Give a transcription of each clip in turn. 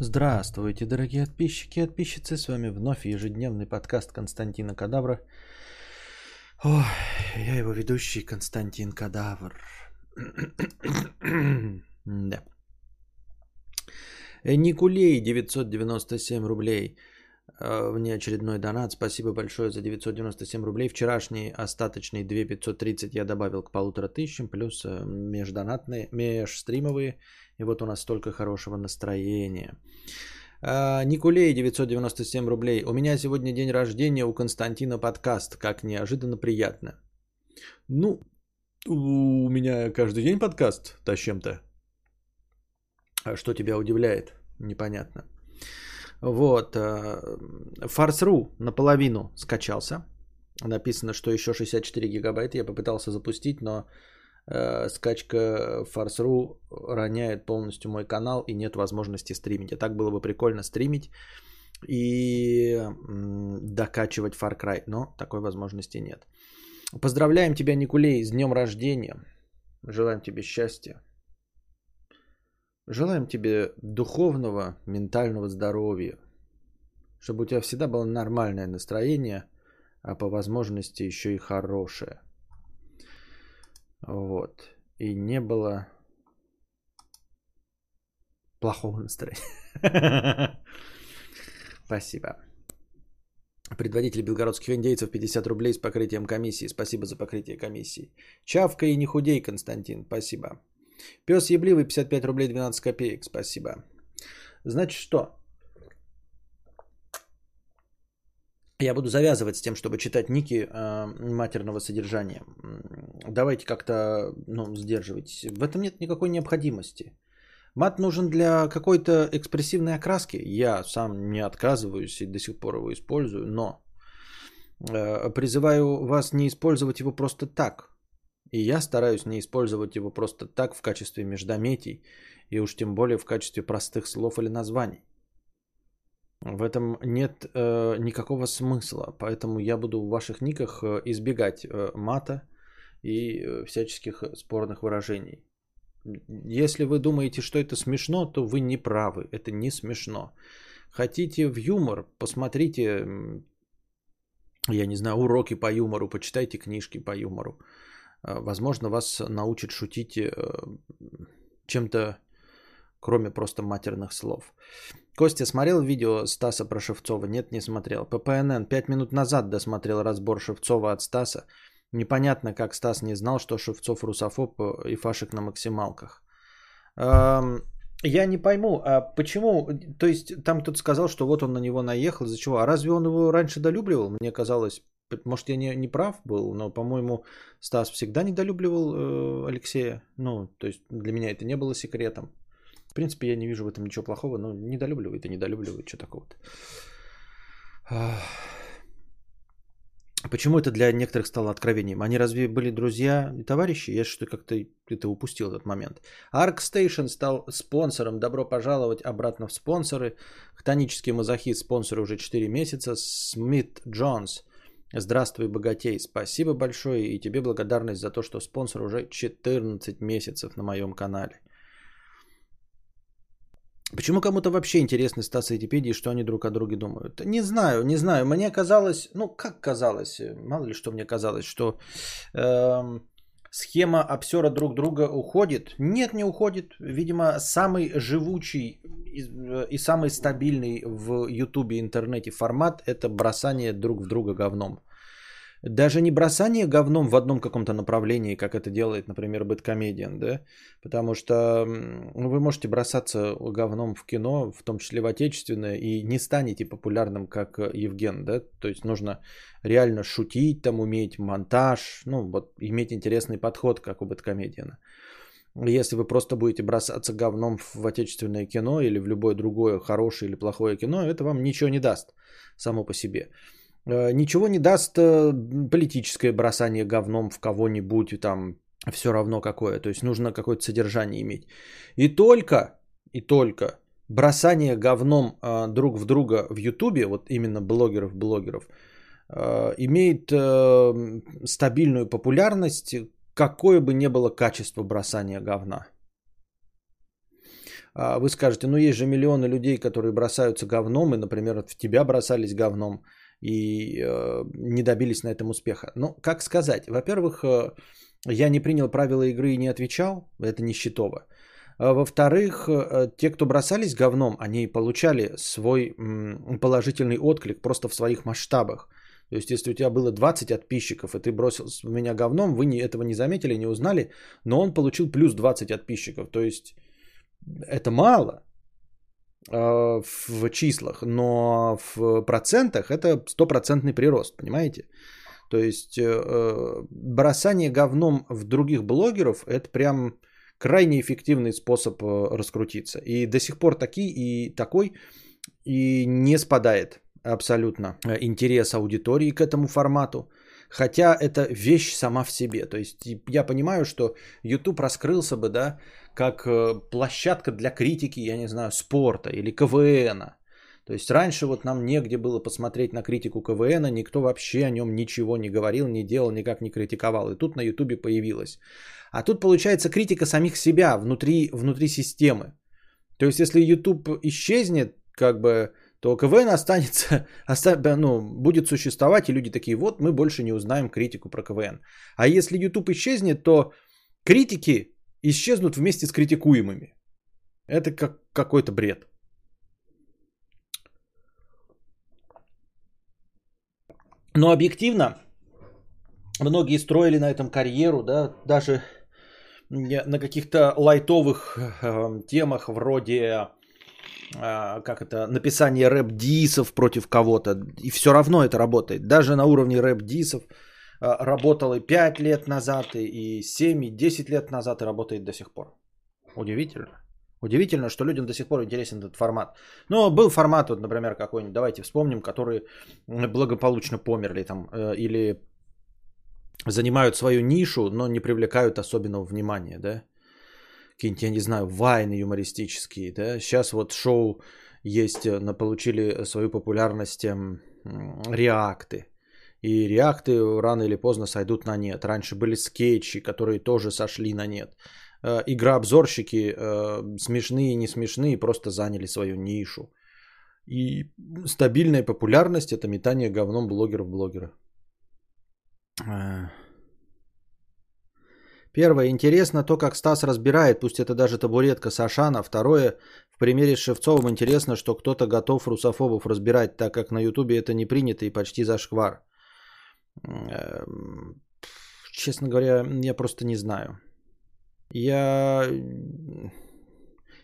Здравствуйте, дорогие подписчики и подписчицы. С вами вновь ежедневный подкаст Константина Кадавра. Ой, я его ведущий Константин Кадавр. да. Никулей 997 рублей. Э, Внеочередной донат. Спасибо большое за 997 рублей. Вчерашний остаточный 2530 я добавил к полутора тысячам, плюс э, междонатные, межстримовые. И вот у нас столько хорошего настроения. А, Никулей 997 рублей. У меня сегодня день рождения у Константина подкаст. Как неожиданно приятно. Ну, у меня каждый день подкаст, то чем-то. А что тебя удивляет? Непонятно. Вот. Фарс.ру наполовину скачался. Написано, что еще 64 гигабайта. Я попытался запустить, но э, скачка Фарс.ру роняет полностью мой канал и нет возможности стримить. А так было бы прикольно стримить и докачивать Far Cry, но такой возможности нет. Поздравляем тебя, Никулей, с днем рождения. Желаем тебе счастья. Желаем тебе духовного, ментального здоровья. Чтобы у тебя всегда было нормальное настроение, а по возможности еще и хорошее. Вот. И не было плохого настроения. Спасибо. Предводитель белгородских индейцев 50 рублей с покрытием комиссии. Спасибо за покрытие комиссии. Чавка и не худей, Константин. Спасибо. Пес ебливый 55 рублей 12 копеек. Спасибо. Значит что? Я буду завязывать с тем, чтобы читать ники э, матерного содержания. Давайте как-то ну, сдерживайтесь. В этом нет никакой необходимости. Мат нужен для какой-то экспрессивной окраски. Я сам не отказываюсь и до сих пор его использую, но э, призываю вас не использовать его просто так. И я стараюсь не использовать его просто так в качестве междометий, и уж тем более в качестве простых слов или названий. В этом нет э, никакого смысла, поэтому я буду в ваших никах э, избегать э, мата и э, всяческих спорных выражений. Если вы думаете, что это смешно, то вы не правы. Это не смешно. Хотите в юмор, посмотрите, я не знаю, уроки по юмору, почитайте книжки по юмору. Возможно, вас научит шутить э, чем-то, кроме просто матерных слов. Костя смотрел видео Стаса про Шевцова? Нет, не смотрел. ППНН 5 минут назад досмотрел разбор Шевцова от Стаса. Непонятно, как Стас не знал, что Шевцов русофоб э, и фашик на максималках. Я не пойму, а почему, то есть там кто-то сказал, что вот он на него наехал, за чего? А разве он его раньше долюбливал? Мне казалось, может я не, не прав был, но, по-моему, Стас всегда недолюбливал э, Алексея. Ну, то есть для меня это не было секретом. В принципе, я не вижу в этом ничего плохого, но недолюбливает и недолюбливает, что такого-то. Почему это для некоторых стало откровением? Они разве были друзья и товарищи? Я что-то как-то это упустил этот момент. ArcStation стал спонсором. Добро пожаловать обратно в спонсоры. Хтонический мазохист спонсор уже 4 месяца. Смит Джонс. Здравствуй, богатей. Спасибо большое и тебе благодарность за то, что спонсор уже 14 месяцев на моем канале. Почему кому-то вообще интересны Стас и Этипедии, что они друг о друге думают? Не знаю, не знаю. Мне казалось, ну как казалось, мало ли что мне казалось, что эм, схема обсера друг друга уходит. Нет, не уходит. Видимо, самый живучий и, и самый стабильный в Ютубе интернете формат это бросание друг в друга говном. Даже не бросание говном в одном каком-то направлении, как это делает, например, Бэткомедиан, да? Потому что ну, вы можете бросаться говном в кино, в том числе в отечественное, и не станете популярным, как Евген, да? То есть нужно реально шутить, там уметь монтаж, ну вот иметь интересный подход, как у Бэткомедиана. Если вы просто будете бросаться говном в отечественное кино или в любое другое хорошее или плохое кино, это вам ничего не даст само по себе. Э, ничего не даст э, политическое бросание говном в кого-нибудь, там все равно какое. То есть нужно какое-то содержание иметь. И только, и только бросание говном э, друг в друга в Ютубе, вот именно блогеров-блогеров, имеет стабильную популярность, какое бы ни было качество бросания говна. А вы скажете, ну есть же миллионы людей, которые бросаются говном, и, например, в тебя бросались говном и э, не добились на этом успеха. Ну, как сказать? Во-первых, э, я не принял правила игры и не отвечал, это нищетово. А во-вторых, э, те, кто бросались говном, они получали свой м, положительный отклик просто в своих масштабах. То есть, если у тебя было 20 подписчиков, и ты бросил в меня говном, вы не, этого не заметили, не узнали, но он получил плюс 20 подписчиков. То есть, это мало в числах, но в процентах это стопроцентный прирост, понимаете? То есть, э, бросание говном в других блогеров, это прям крайне эффективный способ э, раскрутиться. И до сих пор таки, и такой и не спадает абсолютно э, интерес аудитории к этому формату. Хотя это вещь сама в себе. То есть я понимаю, что YouTube раскрылся бы, да, как э, площадка для критики, я не знаю, спорта или КВН. То есть раньше вот нам негде было посмотреть на критику КВН, никто вообще о нем ничего не говорил, не делал, никак не критиковал. И тут на Ютубе появилось. А тут получается критика самих себя внутри, внутри системы. То есть если YouTube исчезнет, как бы то КВН останется, оста, ну, будет существовать, и люди такие, вот мы больше не узнаем критику про КВН. А если YouTube исчезнет, то критики исчезнут вместе с критикуемыми. Это как какой-то бред. Но объективно, многие строили на этом карьеру, да, даже на каких-то лайтовых э, темах вроде а, как это, написание рэп-дисов против кого-то. И все равно это работает. Даже на уровне рэп-дисов работал и 5 лет назад, и 7, и 10 лет назад, и работает до сих пор. Удивительно. Удивительно, что людям до сих пор интересен этот формат. Но был формат, вот, например, какой-нибудь, давайте вспомним, которые благополучно померли там, э, или занимают свою нишу, но не привлекают особенного внимания, да какие-нибудь, я не знаю, вайны юмористические, да, сейчас вот шоу есть, э, получили свою популярность эм, реакты, и реакты рано или поздно сойдут на нет. Раньше были скетчи, которые тоже сошли на нет. Э, игра-обзорщики э, смешные и не смешные просто заняли свою нишу. И стабильная популярность это метание говном блогеров-блогера. Первое. Интересно то, как Стас разбирает, пусть это даже табуретка Сашана. Второе. В примере с Шевцовым интересно, что кто-то готов русофобов разбирать, так как на Ютубе это не принято и почти зашквар. Эм, честно говоря, я просто не знаю. Я...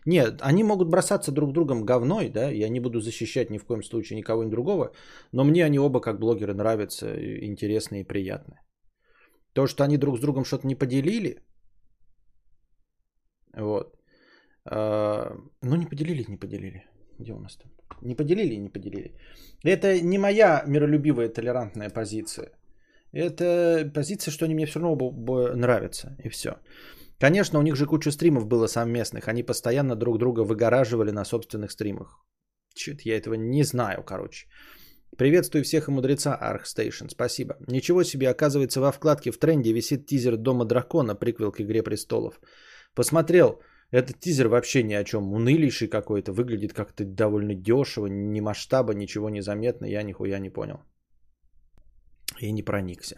Нет, они могут бросаться друг другом говной, да, я не буду защищать ни в коем случае никого ни другого, но мне они оба как блогеры нравятся, интересны и приятны. То, что они друг с другом что-то не поделили, вот. А, ну, не поделили, не поделили. Где у нас там? Не поделили, не поделили. Это не моя миролюбивая толерантная позиция. Это позиция, что они мне все равно нравятся. И все. Конечно, у них же куча стримов было совместных. Они постоянно друг друга выгораживали на собственных стримах. Чё-то я этого не знаю, короче. Приветствую всех и мудреца ArcStation, спасибо. Ничего себе, оказывается, во вкладке в тренде висит тизер Дома Дракона, приквел к Игре Престолов. Посмотрел, этот тизер вообще ни о чем, унылейший какой-то, выглядит как-то довольно дешево, ни масштаба, ничего не заметно, я нихуя не понял. И не проникся.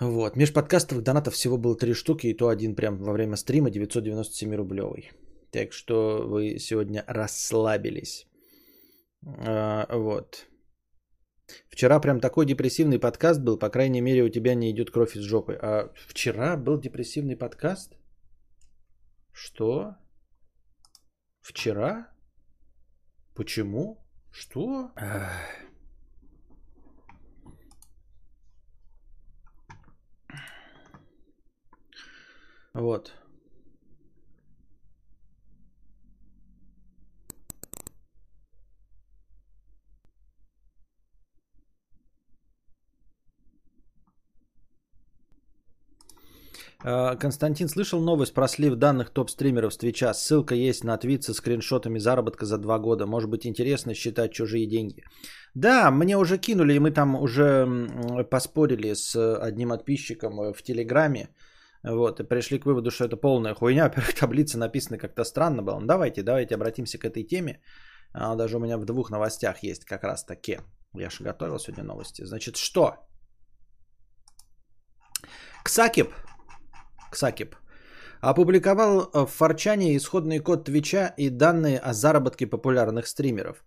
Вот, межподкастовых донатов всего было три штуки, и то один прям во время стрима 997 рублевый. Так что вы сегодня расслабились. А, вот. Вчера прям такой депрессивный подкаст был, по крайней мере, у тебя не идет кровь из жопы. А вчера был депрессивный подкаст? Что? Вчера? Почему? Что? Вот. А, Константин, слышал новость про слив данных топ-стримеров с Твича? Ссылка есть на твит со скриншотами заработка за два года. Может быть интересно считать чужие деньги. Да, мне уже кинули, и мы там уже поспорили с одним подписчиком в Телеграме. Вот, и пришли к выводу, что это полная хуйня. Во-первых, таблица написана как-то странно было. Ну, давайте, давайте обратимся к этой теме. А, даже у меня в двух новостях есть как раз таки. Я же готовил сегодня новости. Значит, что? Ксакип. Ксакип опубликовал в Форчане исходный код Твича и данные о заработке популярных стримеров.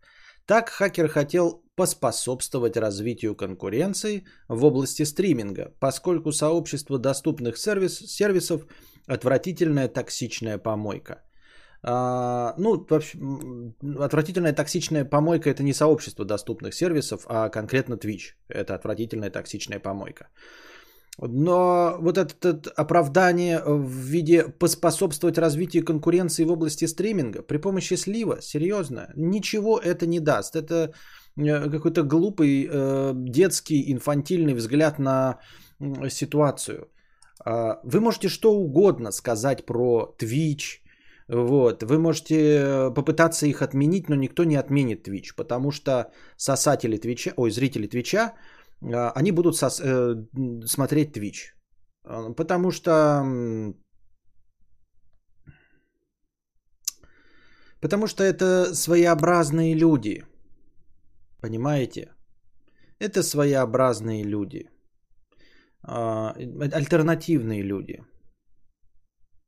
Так хакер хотел поспособствовать развитию конкуренции в области стриминга, поскольку сообщество доступных сервис, сервисов – отвратительная токсичная помойка. А, ну, вообще, отвратительная токсичная помойка – это не сообщество доступных сервисов, а конкретно Twitch. Это отвратительная токсичная помойка. Но вот это, это оправдание в виде поспособствовать развитию конкуренции в области стриминга при помощи слива, серьезно, ничего это не даст. Это э, какой-то глупый э, детский инфантильный взгляд на ситуацию. А, вы можете что угодно сказать про Twitch, вот. Вы можете попытаться их отменить, но никто не отменит Twitch, потому что сосатели Твича, ой, зрители Твича они будут сос, э, смотреть Twitch. А, потому что... Потому что это своеобразные люди. Понимаете? Это своеобразные люди. А, альтернативные люди.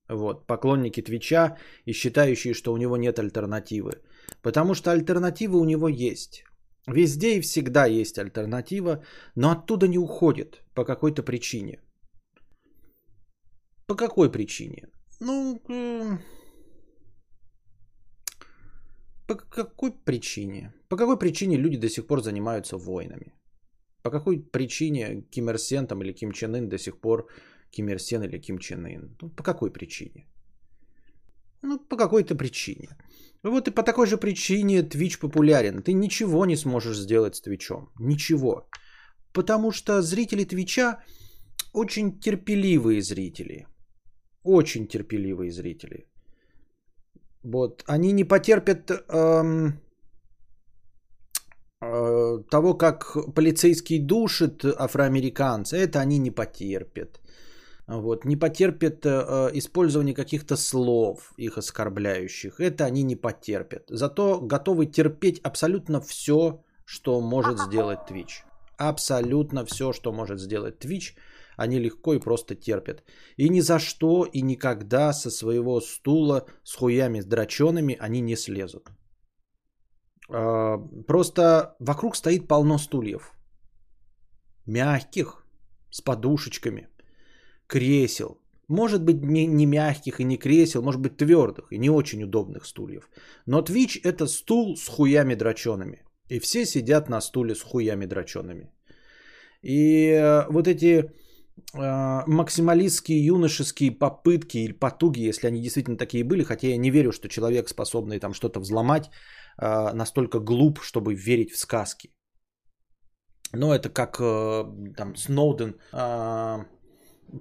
Вот, поклонники Твича и считающие, что у него нет альтернативы. Потому что альтернатива у него есть. Везде и всегда есть альтернатива, но оттуда не уходит по какой-то причине. По какой причине? Ну, по какой причине? По какой причине люди до сих пор занимаются войнами? По какой причине Ким Ир Сен там, или Ким Чен Ын до сих пор Ким Ир Сен или Ким Чен Ын? Ну, по какой причине? Ну, по какой-то причине. Вот и по такой же причине Twitch популярен. Ты ничего не сможешь сделать с Твичом. Ничего. Потому что зрители Твича очень терпеливые зрители. Очень терпеливые зрители. Вот. Они не потерпят эм, э, того, как полицейский душит афроамериканца. Это они не потерпят вот, не потерпят э, э, использование каких-то слов, их оскорбляющих. Это они не потерпят. Зато готовы терпеть абсолютно все, что может сделать Twitch. Абсолютно все, что может сделать Twitch, они легко и просто терпят. И ни за что и никогда со своего стула с хуями драчеными они не слезут. Э, просто вокруг стоит полно стульев. Мягких, с подушечками – кресел. Может быть не, не мягких и не кресел, может быть твердых и не очень удобных стульев. Но Twitch это стул с хуями драчеными. И все сидят на стуле с хуями драчеными. И э, вот эти э, максималистские юношеские попытки или потуги, если они действительно такие были, хотя я не верю, что человек, способный там что-то взломать, э, настолько глуп, чтобы верить в сказки. Но это как там Сноуден...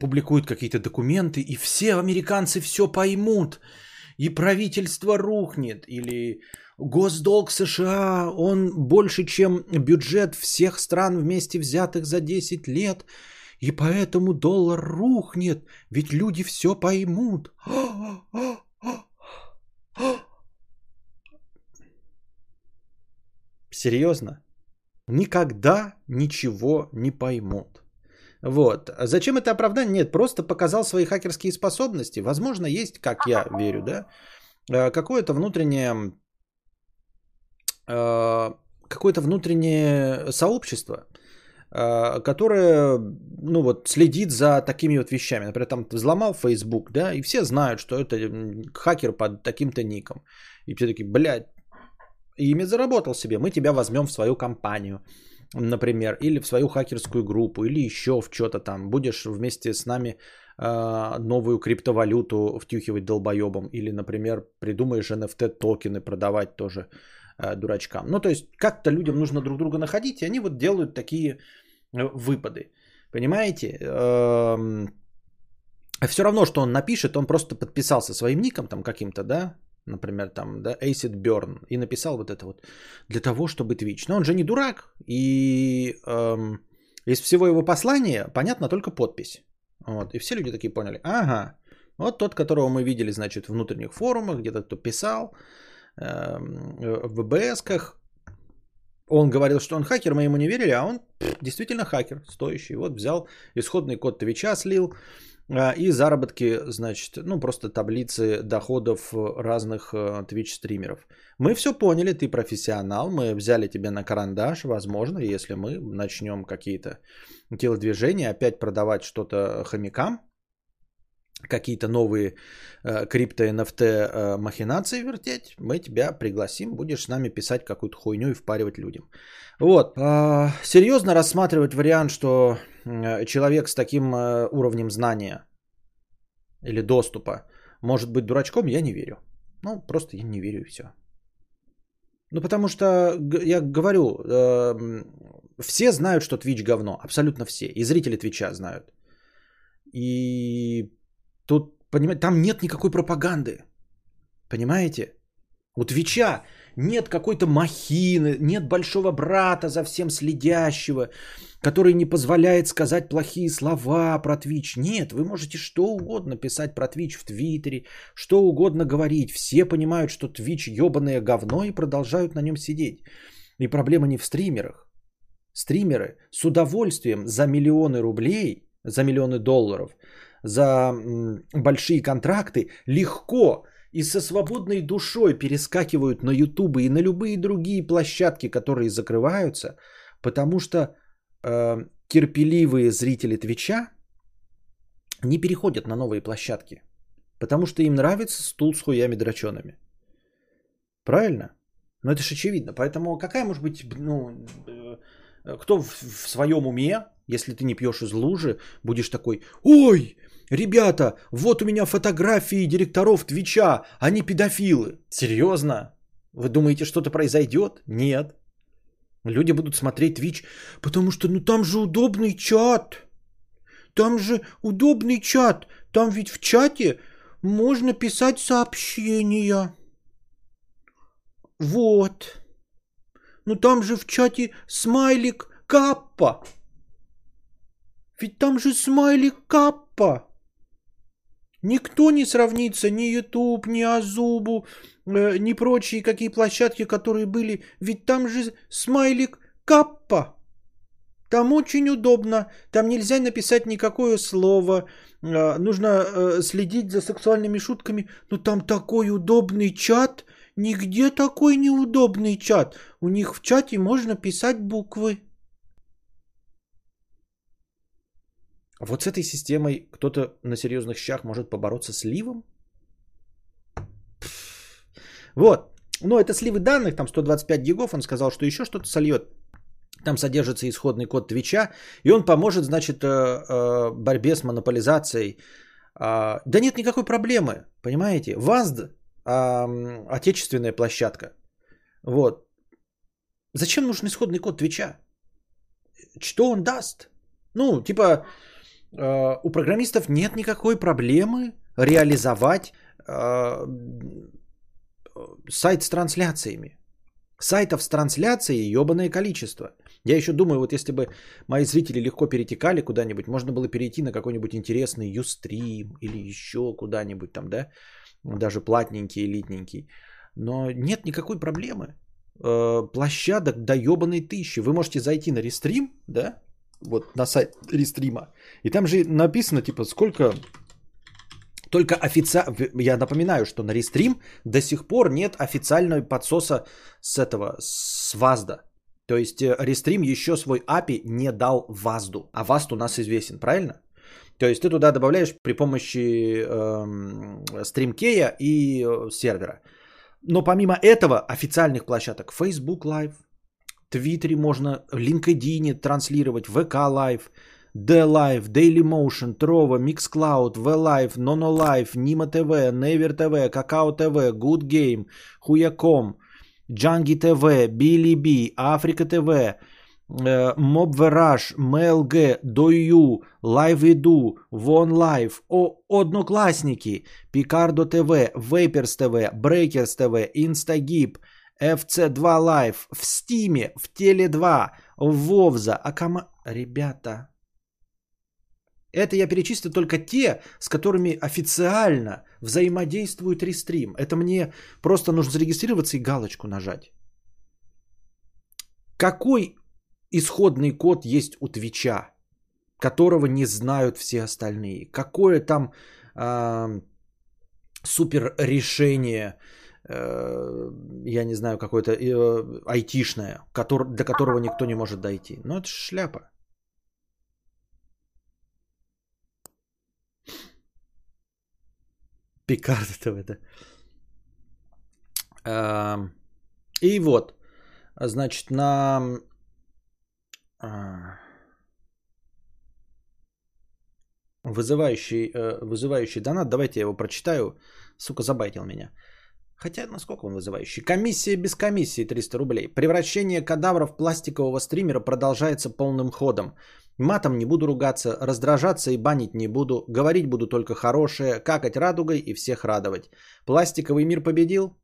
Публикуют какие-то документы, и все американцы все поймут, и правительство рухнет, или госдолг США, он больше, чем бюджет всех стран вместе взятых за 10 лет, и поэтому доллар рухнет, ведь люди все поймут. Серьезно? Никогда ничего не поймут. Вот. Зачем это оправдание? Нет, просто показал свои хакерские способности. Возможно, есть, как я верю, да, э, какое-то внутреннее э, какое-то внутреннее сообщество, э, которое, ну вот, следит за такими вот вещами. Например, там взломал Facebook, да, и все знают, что это хакер под таким-то ником. И все таки блядь, имя заработал себе, мы тебя возьмем в свою компанию например, или в свою хакерскую группу, или еще в что-то там. Будешь вместе с нами э, новую криптовалюту втюхивать долбоебом, или, например, придумаешь NFT токены продавать тоже э, дурачкам. Ну, то есть, как-то людям нужно друг друга находить, и они вот делают такие э, выпады. Понимаете? Эм, все равно, что он напишет, он просто подписался своим ником там каким-то, да, например, там, да, Acid Burn, и написал вот это вот для того, чтобы Twitch. Но он же не дурак, и эм, из всего его послания понятно только подпись. Вот. И все люди такие поняли, ага, вот тот, которого мы видели, значит, в внутренних форумах, где-то кто писал, эм, в ВБСках, он говорил, что он хакер, мы ему не верили, а он действительно хакер, стоящий. Вот взял исходный код Твича, слил, и заработки, значит, ну просто таблицы доходов разных э, Twitch стримеров. Мы все поняли, ты профессионал, мы взяли тебя на карандаш, возможно, если мы начнем какие-то телодвижения, опять продавать что-то хомякам, какие-то новые э, крипто NFT э, махинации вертеть, мы тебя пригласим, будешь с нами писать какую-то хуйню и впаривать людям. Вот, э, серьезно рассматривать вариант, что э, человек с таким э, уровнем знания или доступа может быть дурачком, я не верю. Ну, просто я не верю и все. Ну, потому что, я говорю, э, все знают, что Twitch говно. Абсолютно все. И зрители Твича знают. И тут, понимаете, там нет никакой пропаганды. Понимаете? У Твича нет какой-то махины, нет большого брата за всем следящего, который не позволяет сказать плохие слова про Twitch. Нет, вы можете что угодно писать про Twitch в Твиттере, что угодно говорить. Все понимают, что Twitch ебаное говно и продолжают на нем сидеть. И проблема не в стримерах. Стримеры с удовольствием за миллионы рублей, за миллионы долларов, за большие контракты легко и со свободной душой перескакивают на YouTube и на любые другие площадки, которые закрываются, потому что э, терпеливые зрители Твича не переходят на новые площадки, потому что им нравится стул с хуями драчеными. Правильно? Ну это же очевидно. Поэтому какая может быть, ну, э, кто в, в своем уме, если ты не пьешь из лужи, будешь такой, ой, Ребята, вот у меня фотографии директоров Твича, они педофилы. Серьезно? Вы думаете, что-то произойдет? Нет. Люди будут смотреть Твич, потому что ну там же удобный чат. Там же удобный чат. Там ведь в чате можно писать сообщения. Вот. Ну там же в чате смайлик каппа. Ведь там же смайлик каппа. Никто не сравнится, ни YouTube, ни Азубу, э, ни прочие какие площадки, которые были. Ведь там же смайлик каппа. Там очень удобно, там нельзя написать никакое слово, э, нужно э, следить за сексуальными шутками, но там такой удобный чат, нигде такой неудобный чат. У них в чате можно писать буквы. Вот с этой системой кто-то на серьезных щах может побороться с ливом? Вот. Но это сливы данных, там 125 гигов, он сказал, что еще что-то сольет. Там содержится исходный код Твича, и он поможет, значит, э, э, борьбе с монополизацией. А, да нет никакой проблемы, понимаете? ВАЗД, отечественная площадка. Вот. Зачем нужен исходный код Твича? Что он даст? Ну, типа, у программистов нет никакой проблемы реализовать э, сайт с трансляциями. Сайтов с трансляцией ебаное количество. Я еще думаю, вот если бы мои зрители легко перетекали куда-нибудь, можно было перейти на какой-нибудь интересный Ustream или еще куда-нибудь там, да, даже платненький, элитненький. Но нет никакой проблемы. Э, площадок до ебаной тысячи. Вы можете зайти на рестрим, да, вот на сайт рестрима. И там же написано, типа, сколько... Только официально... Я напоминаю, что на рестрим до сих пор нет официального подсоса с этого, с ВАЗда. То есть э, рестрим еще свой API не дал ВАЗду. А ВАЗд у нас известен, правильно? То есть ты туда добавляешь при помощи эм, стримкея и э, сервера. Но помимо этого официальных площадок Facebook Live, Твиттере можно, LinkedIn транслировать, ВК Live, D-Live, Dailymotion, Trovo, Mixcloud, V-Live, NonoLive, Nima TV, Never TV, Kakao TV, Good Game, Хуяком, Джанги ТВ, Билиби, Африка ТВ, Мобвераж, МЛГ, Дою, Лайв-Иду, Вон Лайв, Одноклассники, Пикардо ТВ, Вейперс ТВ, Брейкерс ТВ, Инстагип – FC2 Live, в Стиме, в Теле2, в Вовза, а кома... Ребята, Это я перечислил только те, с которыми официально взаимодействует Рестрим. Это мне просто нужно зарегистрироваться и галочку нажать. Какой исходный код есть у Твича, которого не знают все остальные? Какое там э, супер решение, я не знаю, какое-то э, айтишное, до которого никто не может дойти? Ну, это шляпа. Пикард это это. И вот, значит, на а, вызывающий, э, вызывающий донат, давайте я его прочитаю. Сука, забайтил меня. Хотя, насколько он вызывающий? Комиссия без комиссии 300 рублей. Превращение кадавра в пластикового стримера продолжается полным ходом. Матом не буду ругаться, раздражаться и банить не буду. Говорить буду только хорошее, какать радугой и всех радовать. Пластиковый мир победил?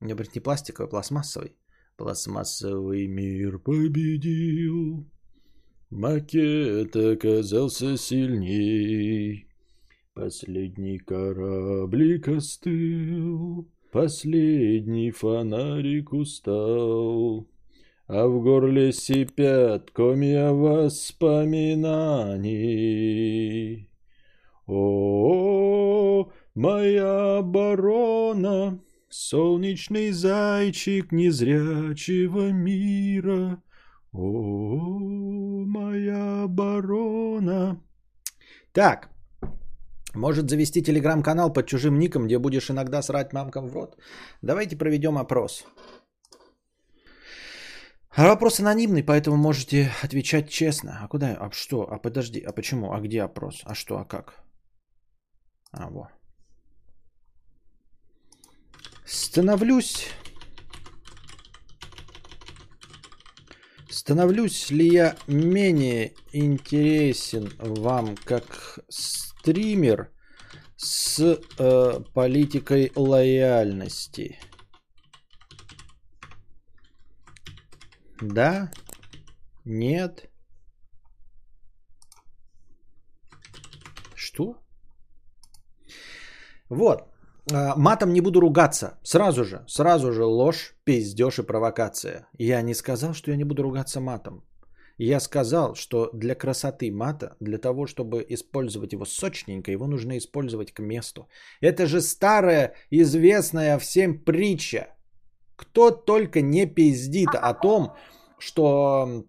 Не, не пластиковый, пластмассовый. Пластмассовый мир победил. Макет оказался сильней. Последний кораблик остыл. Последний фонарик устал. А в горле сипят комья воспоминаний. О, моя оборона, солнечный зайчик незрячего мира. О, моя оборона. Так, может завести телеграм-канал под чужим ником, где будешь иногда срать мамкам в рот? Давайте проведем опрос. А вопрос анонимный, поэтому можете отвечать честно. А куда? А что? А подожди, а почему? А где опрос? А что? А как? А, вот. Становлюсь... Становлюсь ли я менее интересен вам как стример с э, политикой лояльности? Да? Нет? Что? Вот. А, матом не буду ругаться. Сразу же, сразу же ложь, пиздеж и провокация. Я не сказал, что я не буду ругаться матом. Я сказал, что для красоты мата, для того, чтобы использовать его сочненько, его нужно использовать к месту. Это же старая, известная всем притча. Кто только не пиздит о том, что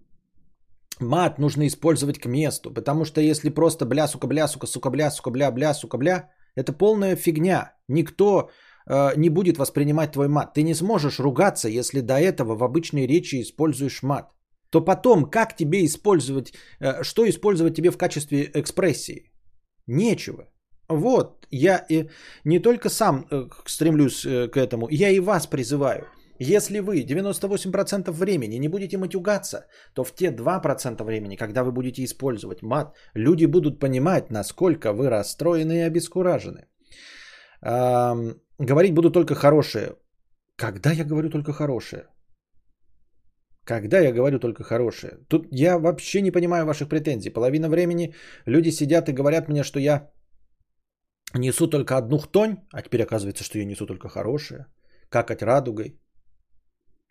мат нужно использовать к месту. Потому что если просто бля, сука, бля, сука, сука, бля, сука, бля, бля, сука, бля, это полная фигня. Никто э, не будет воспринимать твой мат. Ты не сможешь ругаться, если до этого в обычной речи используешь мат. То потом, как тебе использовать, э, что использовать тебе в качестве экспрессии? Нечего. Вот, я и не только сам э, стремлюсь э, к этому, я и вас призываю. Если вы 98% времени не будете матюгаться, то в те 2% времени, когда вы будете использовать мат, люди будут понимать, насколько вы расстроены и обескуражены. Говорить буду только хорошее. Когда я говорю только хорошее? Когда я говорю только хорошее? Тут я вообще не понимаю ваших претензий. Половина времени люди сидят и говорят мне, что я несу только одну хтонь, а теперь оказывается, что я несу только хорошее. Какать радугой.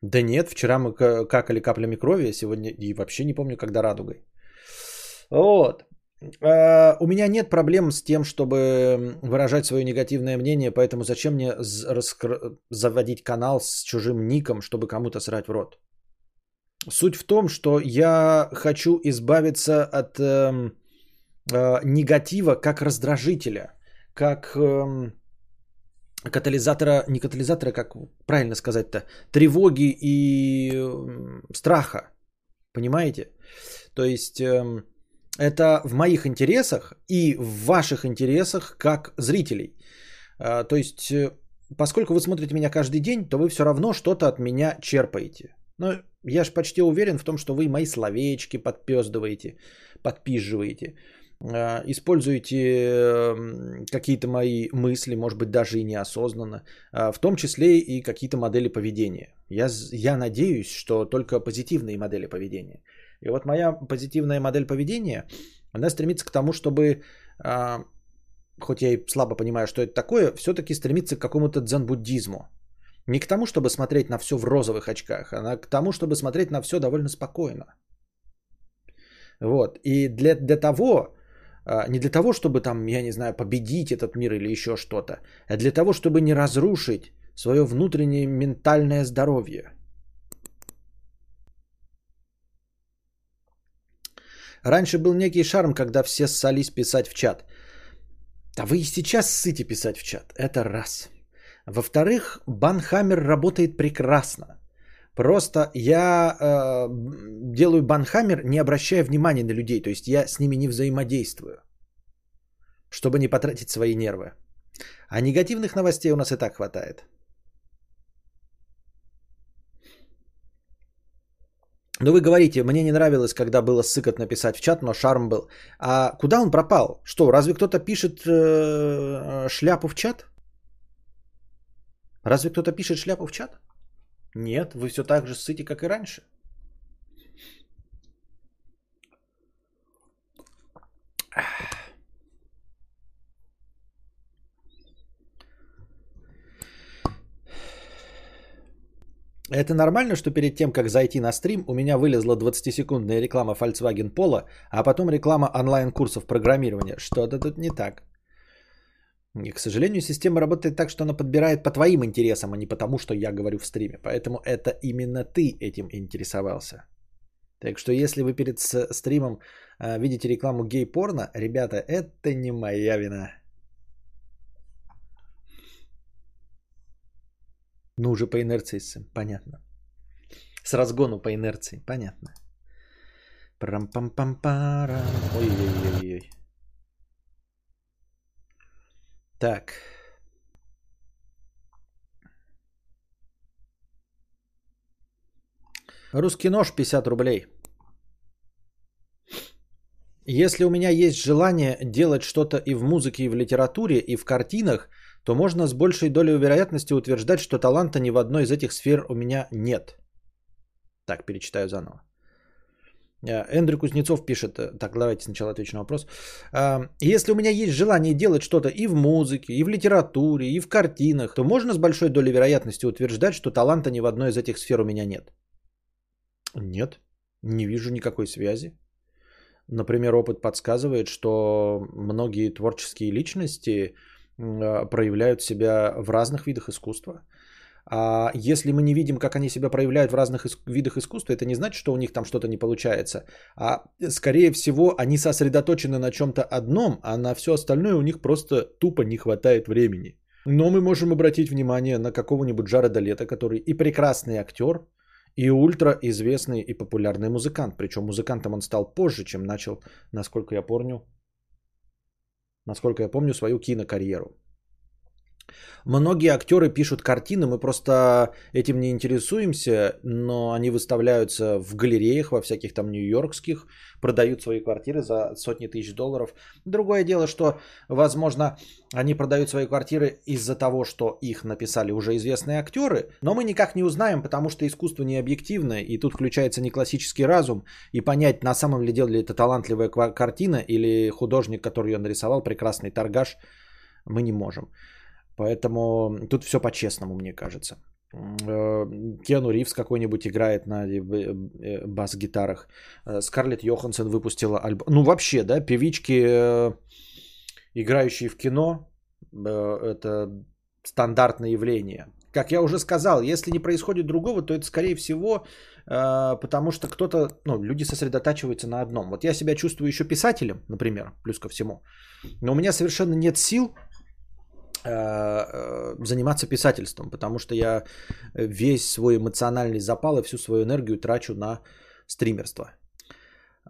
Да нет, вчера мы какали каплями крови, а сегодня и вообще не помню, когда радугой. Вот. А, у меня нет проблем с тем, чтобы выражать свое негативное мнение, поэтому зачем мне заводить канал с чужим ником, чтобы кому-то срать в рот? Суть в том, что я хочу избавиться от э, э, негатива как раздражителя, как э, катализатора, не катализатора, как правильно сказать-то, тревоги и страха. Понимаете? То есть э, это в моих интересах и в ваших интересах как зрителей. Э, то есть, э, поскольку вы смотрите меня каждый день, то вы все равно что-то от меня черпаете. Но я же почти уверен в том, что вы мои словечки подпездываете, подпизживаете. Э, используете эм, какие-то мои мысли, может быть, даже и неосознанно, э, в том числе и какие-то модели поведения. Я, я надеюсь, что только позитивные модели поведения. И вот моя позитивная модель поведения Она стремится к тому, чтобы, а, хоть я и слабо понимаю, что это такое, все-таки стремится к какому-то дзен-буддизму. Не к тому, чтобы смотреть на все в розовых очках, а к тому, чтобы смотреть на все довольно спокойно. Вот. И для, для того, а, не для того, чтобы там, я не знаю, победить этот мир или еще что-то, а для того, чтобы не разрушить свое внутреннее ментальное здоровье. Раньше был некий шарм, когда все ссались писать в чат. Да вы и сейчас ссыте писать в чат. Это раз. Во-вторых, банхаммер работает прекрасно. Просто я э, делаю банхаммер, не обращая внимания на людей. То есть я с ними не взаимодействую, чтобы не потратить свои нервы. А негативных новостей у нас и так хватает. Ну вы говорите, мне не нравилось, когда было сыкотно писать в чат, но шарм был. А куда он пропал? Что, разве кто-то пишет э, шляпу в чат? Разве кто-то пишет шляпу в чат? Нет, вы все так же ссыте, как и раньше. Это нормально, что перед тем, как зайти на стрим, у меня вылезла 20-секундная реклама Volkswagen Polo, а потом реклама онлайн-курсов программирования. Что-то тут не так. И, к сожалению, система работает так, что она подбирает по твоим интересам, а не потому, что я говорю в стриме. Поэтому это именно ты этим интересовался. Так что если вы перед стримом э, видите рекламу гей-порно, ребята, это не моя вина. Ну, уже по инерции, понятно. С разгону по инерции, понятно. Прам-пам-пам-пара. Ой-ой-ой-ой. Так. Русский нож 50 рублей. Если у меня есть желание делать что-то и в музыке, и в литературе, и в картинах, то можно с большей долей вероятности утверждать, что таланта ни в одной из этих сфер у меня нет. Так, перечитаю заново. Э, Эндрю Кузнецов пишет, э, так, давайте сначала отвечу на вопрос. А, если у меня есть желание делать что-то и в музыке, и в литературе, и в картинах, то можно с большой долей вероятности утверждать, что таланта ни в одной из этих сфер у меня нет? Нет, не вижу никакой связи. Например, опыт подсказывает, что многие творческие личности э, проявляют себя в разных видах искусства. А если мы не видим, как они себя проявляют в разных иск- видах искусства, это не значит, что у них там что-то не получается. А скорее всего, они сосредоточены на чем-то одном, а на все остальное у них просто тупо не хватает времени. Но мы можем обратить внимание на какого-нибудь Джареда Лето, который и прекрасный актер, и ультра известный и популярный музыкант. Причем музыкантом он стал позже, чем начал, насколько я помню, насколько я помню, свою кинокарьеру. Многие актеры пишут картины, мы просто этим не интересуемся, но они выставляются в галереях, во всяких там нью-йоркских, продают свои квартиры за сотни тысяч долларов. Другое дело, что, возможно, они продают свои квартиры из-за того, что их написали уже известные актеры, но мы никак не узнаем, потому что искусство не объективное, и тут включается не классический разум, и понять, на самом ли деле это талантливая картина или художник, который ее нарисовал, прекрасный торгаш, мы не можем. Поэтому тут все по-честному, мне кажется. Э, Кену Ривз какой-нибудь играет на э, э, бас-гитарах. Скарлетт Йоханссон выпустила альбом. Ну, вообще, да, певички, играющие в кино, это стандартное явление. Как я уже сказал, если не происходит другого, то это скорее всего потому что кто-то, ну, люди сосредотачиваются на одном. Вот я себя чувствую еще писателем, например, плюс ко всему, но у меня совершенно нет сил заниматься писательством, потому что я весь свой эмоциональный запал и всю свою энергию трачу на стримерство.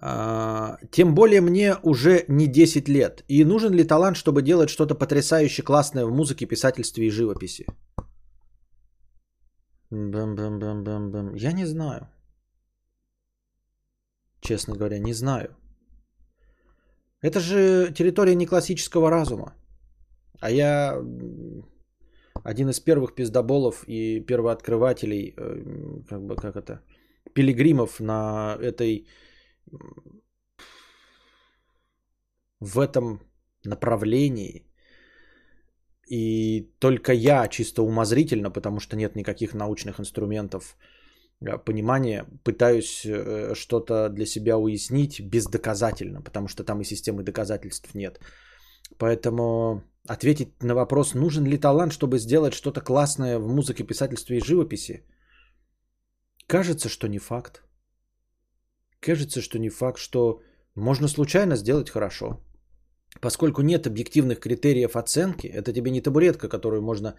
А, тем более мне уже не 10 лет. И нужен ли талант, чтобы делать что-то потрясающе классное в музыке, писательстве и живописи? Бам-бам-бам-бам-бам. Я не знаю. Честно говоря, не знаю. Это же территория не классического разума. А я один из первых пиздоболов и первооткрывателей, э, как бы, как это, пилигримов на этой в этом направлении. И только я чисто умозрительно, потому что нет никаких научных инструментов э, понимания, пытаюсь э, что-то для себя уяснить бездоказательно, потому что там и системы доказательств нет. Поэтому ответить на вопрос, нужен ли талант, чтобы сделать что-то классное в музыке, писательстве и живописи, кажется, что не факт. Кажется, что не факт, что можно случайно сделать хорошо. Поскольку нет объективных критериев оценки, это тебе не табуретка, которую можно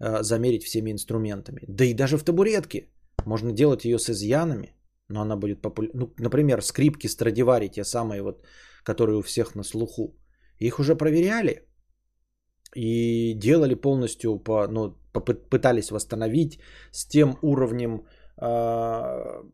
э, замерить всеми инструментами. Да и даже в табуретке можно делать ее с изъянами, но она будет популярна. Ну, например, скрипки Страдивари, те самые вот, которые у всех на слуху. Их уже проверяли и делали полностью, по, ну, пытались восстановить с тем уровнем э,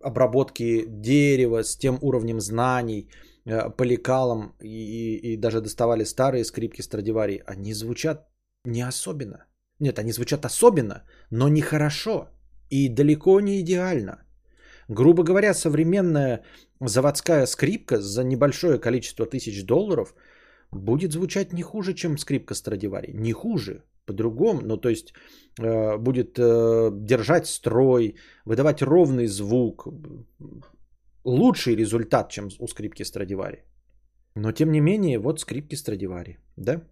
обработки дерева, с тем уровнем знаний, Э, по лекалам и, и, даже доставали старые скрипки Страдивари, они звучат не особенно. Нет, они звучат особенно, но не хорошо и далеко не идеально. Грубо говоря, современная заводская скрипка за небольшое количество тысяч долларов будет звучать не хуже, чем скрипка Страдивари. Не хуже, по-другому. Ну, то есть э, будет э, держать строй, выдавать ровный звук, лучший результат, чем у скрипки Страдивари. Но тем не менее, вот скрипки Страдивари, да?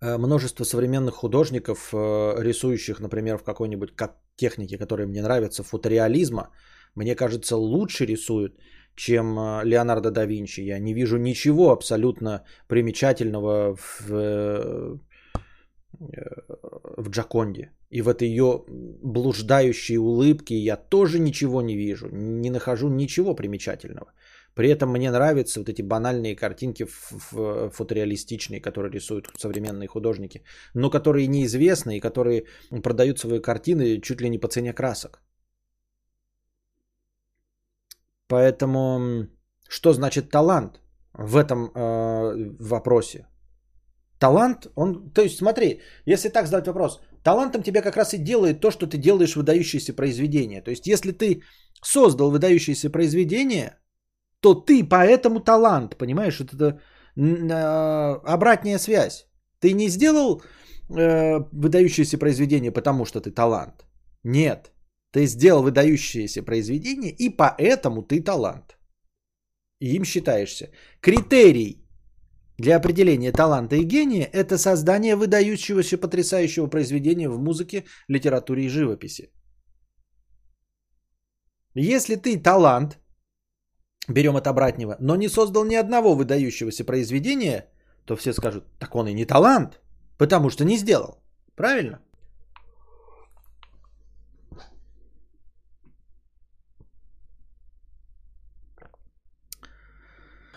Э, множество современных художников, э, рисующих, например, в какой-нибудь как технике, которые мне нравятся, футуреализма, мне кажется, лучше рисуют, чем э, Леонардо да Винчи. Я не вижу ничего абсолютно примечательного в, в Джаконде. И в этой ее блуждающей улыбке я тоже ничего не вижу, не нахожу ничего примечательного. При этом мне нравятся вот эти банальные картинки фотореалистичные, которые рисуют современные художники, но которые неизвестны и которые продают свои картины чуть ли не по цене красок. Поэтому что значит талант в этом э, вопросе? Талант, он, то есть смотри, если так задать вопрос, талантом тебе как раз и делает то, что ты делаешь выдающиеся произведения. То есть если ты создал выдающееся произведение, то ты поэтому талант, понимаешь? Это, это обратная связь. Ты не сделал э, выдающееся произведение, потому что ты талант. Нет. Ты сделал выдающееся произведение, и поэтому ты талант. Им считаешься. Критерий для определения таланта и гения это создание выдающегося потрясающего произведения в музыке, литературе и живописи. Если ты талант, берем от обратного, но не создал ни одного выдающегося произведения, то все скажут, так он и не талант, потому что не сделал. Правильно?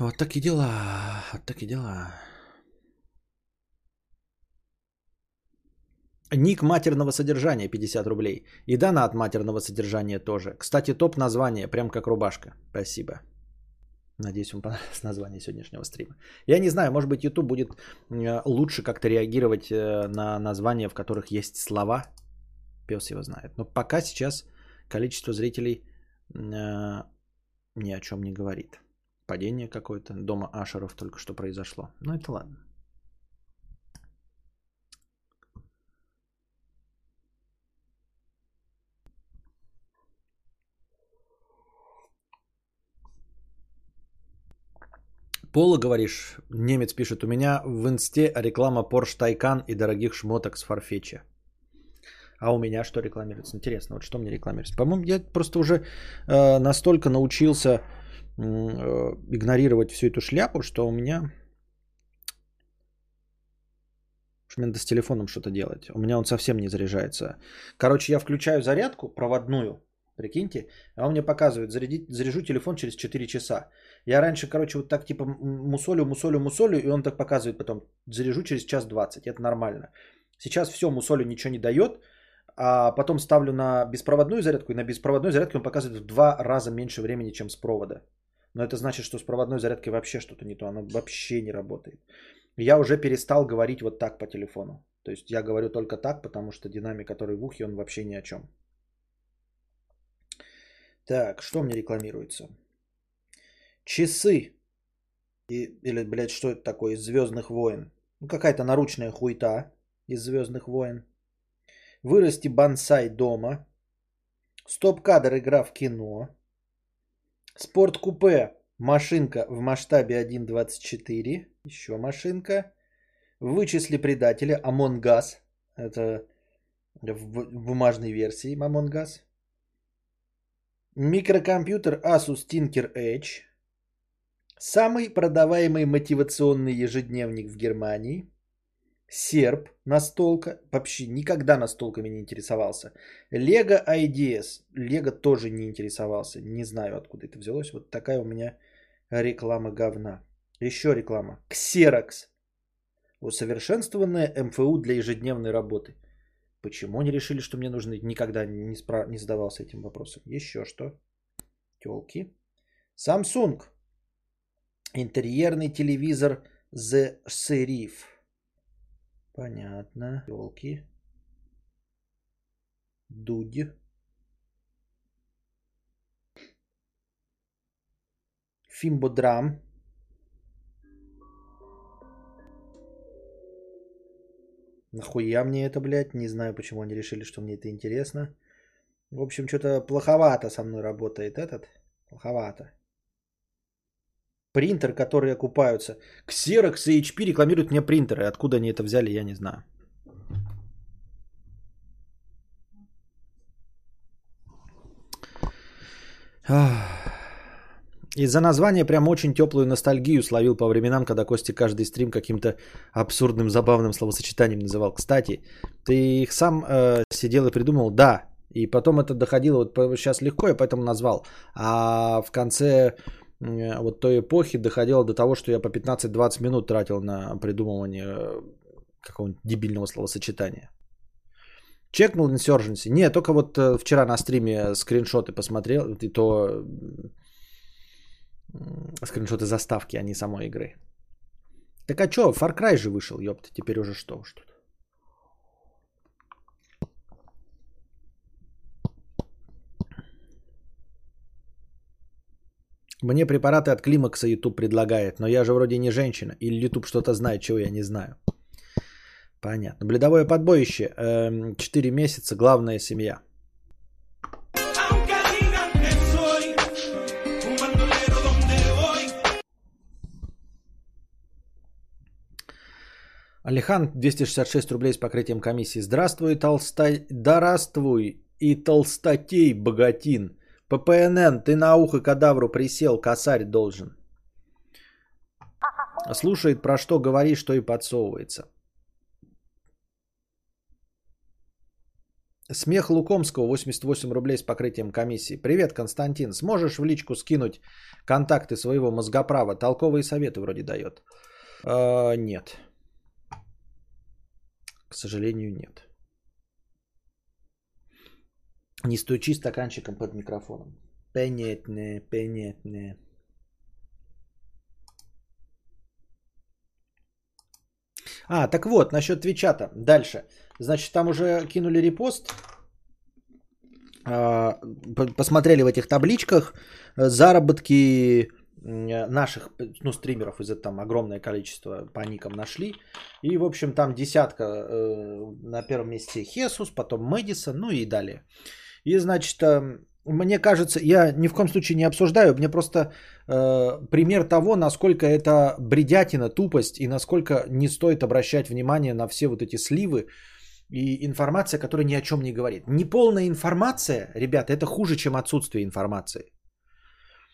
Вот такие дела. Вот такие дела. Ник матерного содержания 50 рублей. И дана от матерного содержания тоже. Кстати, топ название, прям как рубашка. Спасибо. Надеюсь, вам понравилось название сегодняшнего стрима. Я не знаю, может быть, YouTube будет э, лучше как-то реагировать э, на названия, в которых есть слова. Пес его знает. Но пока сейчас количество зрителей э, ни о чем не говорит падение какое-то дома Ашеров только что произошло. Ну это ладно. Пола, говоришь, немец пишет, у меня в инсте реклама Porsche Taycan и дорогих шмоток с Farfetch. А у меня что рекламируется? Интересно, вот что мне рекламируется? По-моему, я просто уже э, настолько научился игнорировать всю эту шляпу, что у меня... Что мне с телефоном что-то делать. У меня он совсем не заряжается. Короче, я включаю зарядку проводную, прикиньте, а он мне показывает, зарядить, заряжу телефон через 4 часа. Я раньше, короче, вот так типа мусолю, мусолю, мусолю, и он так показывает потом, заряжу через час 20, это нормально. Сейчас все, мусолю ничего не дает, а потом ставлю на беспроводную зарядку, и на беспроводной зарядке он показывает в два раза меньше времени, чем с провода. Но это значит, что с проводной зарядкой вообще что-то не то, оно вообще не работает. Я уже перестал говорить вот так по телефону. То есть я говорю только так, потому что динамик, который в ухе, он вообще ни о чем. Так, что мне рекламируется? Часы И, или, блядь, что это такое из Звездных войн? Ну, какая-то наручная хуйта из Звездных войн. Вырасти бонсай дома. Стоп-кадр игра в кино. Спорт-купе. Машинка в масштабе 1.24. Еще машинка. Вычисли предателя. Us. Это в бумажной версии Us. Микрокомпьютер Asus Tinker Edge. Самый продаваемый мотивационный ежедневник в Германии. Серп настолка. Вообще никогда настолками не интересовался. Lego IDS. Лего тоже не интересовался. Не знаю, откуда это взялось. Вот такая у меня реклама говна. Еще реклама. Xerox. Усовершенствованная МФУ для ежедневной работы. Почему они решили, что мне нужно? Никогда не, спра... не задавался этим вопросом. Еще что? Телки. Samsung. Интерьерный телевизор The Serif. Понятно. Телки. Дудь. Фимбодрам. Нахуя мне это, блядь? Не знаю, почему они решили, что мне это интересно. В общем, что-то плоховато со мной работает этот. Плоховато. Принтер, которые окупаются. Xerox и HP рекламируют мне принтеры. Откуда они это взяли, я не знаю. Из-за названия прям очень теплую ностальгию словил по временам, когда Костя каждый стрим каким-то абсурдным, забавным словосочетанием называл. Кстати, ты их сам э, сидел и придумал? Да. И потом это доходило, вот сейчас легко, я поэтому назвал. А в конце вот той эпохи доходило до того, что я по 15-20 минут тратил на придумывание э, какого-нибудь дебильного словосочетания. Чекнул Insurgency? Нет, только вот э, вчера на стриме скриншоты посмотрел, и то скриншоты заставки, а не самой игры. Так а чё, Far Cry же вышел, ёпта, теперь уже что уж тут. Мне препараты от климакса YouTube предлагает, но я же вроде не женщина. Или YouTube что-то знает, чего я не знаю. Понятно. Бледовое подбоище. 4 эм, месяца. Главная семья. Алихан 266 рублей с покрытием комиссии. Здравствуй, толстай... Дараствуй и толстотей, богатин. ППНН, ты на ухо кадавру присел, косарь должен. Слушает, про что говоришь, что и подсовывается. Смех Лукомского, 88 рублей с покрытием комиссии. Привет, Константин. Сможешь в личку скинуть контакты своего мозгоправа? Толковые советы вроде дает. Э, нет. К сожалению, нет. Не стучи стаканчиком под микрофоном. Понятно, понятно. А, так вот, насчет Твичата. Дальше. Значит, там уже кинули репост. А, посмотрели в этих табличках заработки Э, наших, ну, стримеров из этого там огромное количество по никам нашли. И, в общем, там десятка э, на первом месте Хесус, потом Мэдисон, ну и далее. И, значит, э, мне кажется, я ни в коем случае не обсуждаю, мне просто э, пример того, насколько это бредятина, тупость и насколько не стоит обращать внимание на все вот эти сливы и информация, которая ни о чем не говорит. Неполная информация, ребята, это хуже, чем отсутствие информации.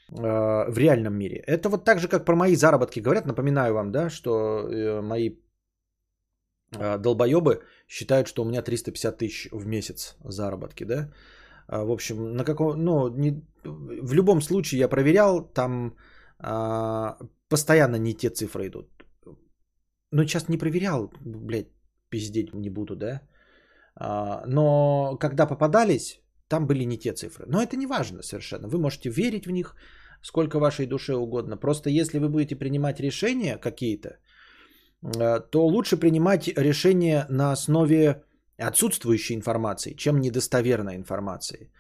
Э, в реальном мире. Это вот так же, как про мои заработки говорят. Напоминаю вам, да, что э, мои э, долбоебы считают, что у меня 350 тысяч в месяц заработки, да. В общем, на каком, ну, не, в любом случае я проверял, там а, постоянно не те цифры идут. Ну, сейчас не проверял, блядь, пиздеть не буду, да. А, но когда попадались, там были не те цифры. Но это не важно совершенно. Вы можете верить в них сколько вашей душе угодно. Просто если вы будете принимать решения какие-то, э, то лучше принимать решения на основе отсутствующей информации, чем недостоверной информации.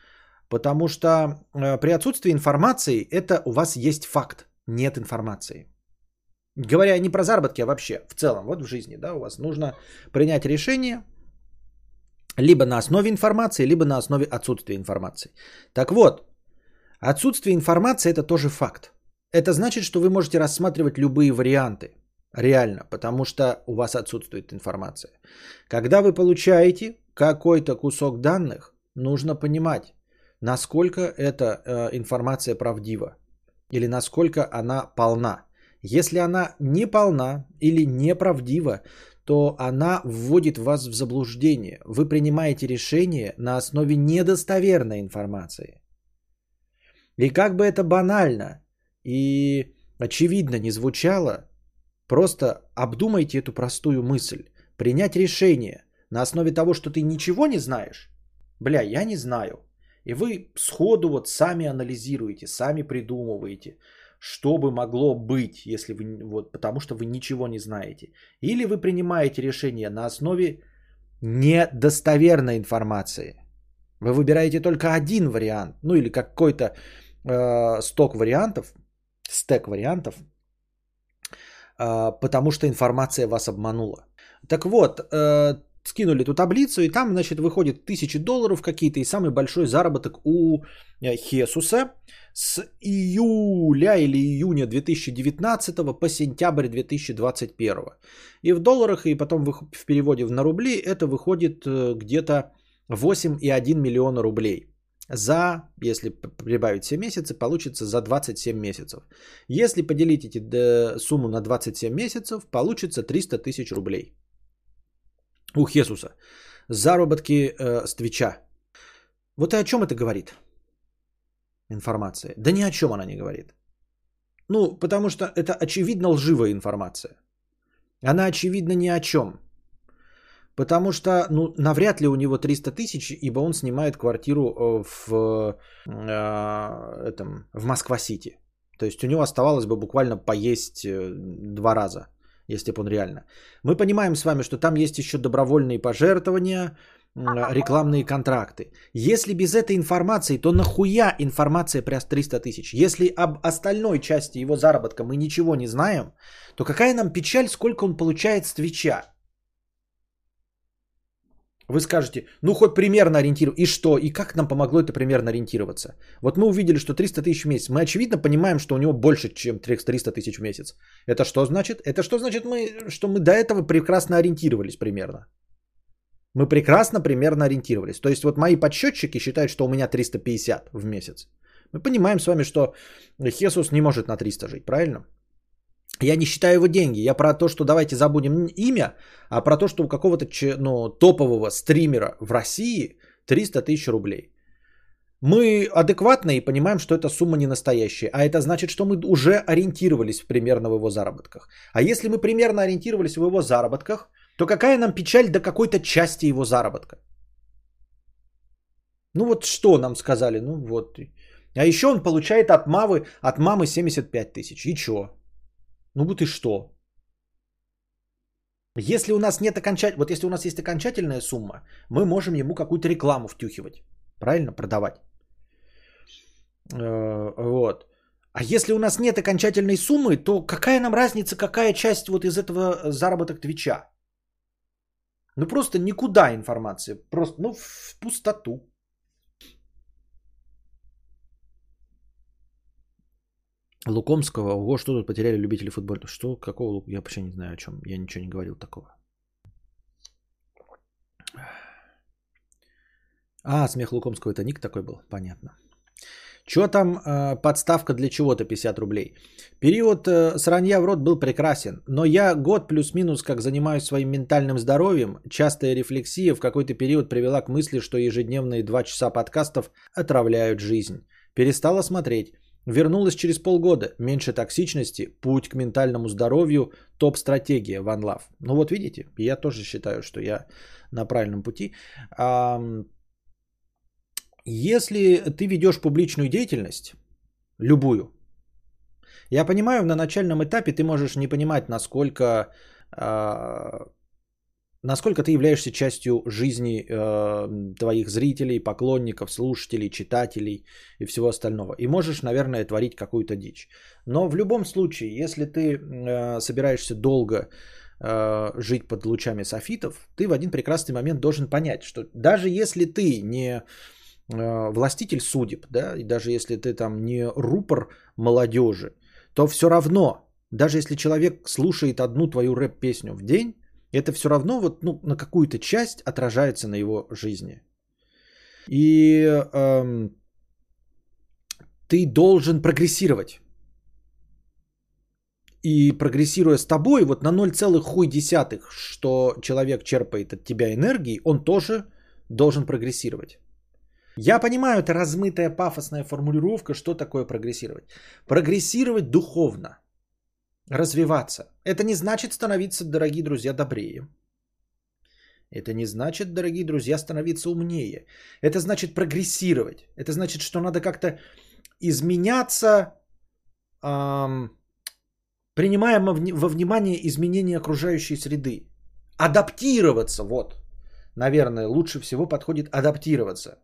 Потому что э, при отсутствии информации это у вас есть факт, нет информации. Говоря не про заработки, а вообще в целом, вот в жизни, да, у вас нужно принять решение либо на основе информации, либо на основе отсутствия информации. Так вот, отсутствие информации это тоже факт. Это значит, что вы можете рассматривать любые варианты. Реально, потому что у вас отсутствует информация. Когда вы получаете какой-то кусок данных, нужно понимать, насколько эта э, информация правдива или насколько она полна. Если она не полна или неправдива, то она вводит вас в заблуждение. Вы принимаете решение на основе недостоверной информации. И как бы это банально и очевидно не звучало, просто обдумайте эту простую мысль. Принять решение на основе того, что ты ничего не знаешь, бля, я не знаю. И вы сходу вот сами анализируете, сами придумываете, что бы могло быть, если вы, вот, потому что вы ничего не знаете. Или вы принимаете решение на основе недостоверной информации. Вы выбираете только один вариант, ну или какой-то э, сток вариантов, стек вариантов, потому что информация вас обманула. Так вот, э, скинули эту таблицу, и там, значит, выходит тысячи долларов какие-то, и самый большой заработок у э, Хесуса с июля или июня 2019 по сентябрь 2021. И в долларах, и потом в переводе на рубли, это выходит э, где-то 8,1 миллиона рублей. За, если прибавить все месяцы, получится за 27 месяцев. Если поделить эти сумму на 27 месяцев, получится 300 тысяч рублей у Хесуса. Заработки э, с Твича. Вот и о чем это говорит? Информация. Да ни о чем она не говорит. Ну, потому что это очевидно лживая информация. Она очевидно ни о чем. Потому что, ну, навряд ли у него 300 тысяч, ибо он снимает квартиру э, в, э, этом, в Москва-Сити. То есть у него оставалось бы буквально поесть э, два раза если бы он реально. Мы понимаем с вами, что там есть еще добровольные пожертвования, рекламные контракты. Если без этой информации, то нахуя информация про 300 тысяч? Если об остальной части его заработка мы ничего не знаем, то какая нам печаль, сколько он получает с Твича? Вы скажете, ну хоть примерно ориентироваться. И что? И как нам помогло это примерно ориентироваться? Вот мы увидели, что 300 тысяч в месяц. Мы очевидно понимаем, что у него больше, чем 300 тысяч в месяц. Это что значит? Это что значит, мы, что мы до этого прекрасно ориентировались примерно? Мы прекрасно примерно ориентировались. То есть вот мои подсчетчики считают, что у меня 350 в месяц. Мы понимаем с вами, что Хесус не может на 300 жить, правильно? Я не считаю его деньги. Я про то, что давайте забудем имя, а про то, что у какого-то ну, топового стримера в России 300 тысяч рублей. Мы адекватны и понимаем, что эта сумма не настоящая. А это значит, что мы уже ориентировались примерно в его заработках. А если мы примерно ориентировались в его заработках, то какая нам печаль до какой-то части его заработка? Ну вот что нам сказали? Ну вот. А еще он получает от мамы, от мамы 75 тысяч. И что? Ну вот и что? Если у нас нет окончательной, вот если у нас есть окончательная сумма, мы можем ему какую-то рекламу втюхивать, правильно, продавать. Э, вот. А если у нас нет окончательной суммы, то какая нам разница, какая часть вот из этого заработок Твича? Ну просто никуда информация, просто ну в пустоту. Лукомского, ого, что тут потеряли любители футбола. Что, какого, я вообще не знаю о чем, я ничего не говорил такого. А, смех Лукомского, это ник такой был, понятно. Что там, э, подставка для чего-то 50 рублей. Период э, сранья в рот был прекрасен, но я год плюс-минус как занимаюсь своим ментальным здоровьем, частая рефлексия в какой-то период привела к мысли, что ежедневные 2 часа подкастов отравляют жизнь. Перестала смотреть. Вернулась через полгода. Меньше токсичности, путь к ментальному здоровью, топ-стратегия One Love. Ну вот видите, я тоже считаю, что я на правильном пути. Если ты ведешь публичную деятельность, любую, я понимаю, на начальном этапе ты можешь не понимать, насколько а, насколько ты являешься частью жизни э, твоих зрителей, поклонников, слушателей, читателей и всего остального. И можешь, наверное, творить какую-то дичь. Но в любом случае, если ты э, собираешься долго э, жить под лучами софитов, ты в один прекрасный момент должен понять, что даже если ты не э, властитель судеб, да, и даже если ты там не рупор молодежи, то все равно, даже если человек слушает одну твою рэп-песню в день, это все равно вот, ну, на какую-то часть отражается на его жизни. И эм, ты должен прогрессировать. И прогрессируя с тобой, вот на 0,1, что человек черпает от тебя энергии, он тоже должен прогрессировать. Я понимаю, это размытая пафосная формулировка, что такое прогрессировать. Прогрессировать духовно – развиваться. Это не значит становиться, дорогие друзья, добрее. Это не значит, дорогие друзья, становиться умнее. Это значит прогрессировать. Это значит, что надо как-то изменяться, эм, принимая во внимание изменения окружающей среды. Адаптироваться, вот. Наверное, лучше всего подходит адаптироваться.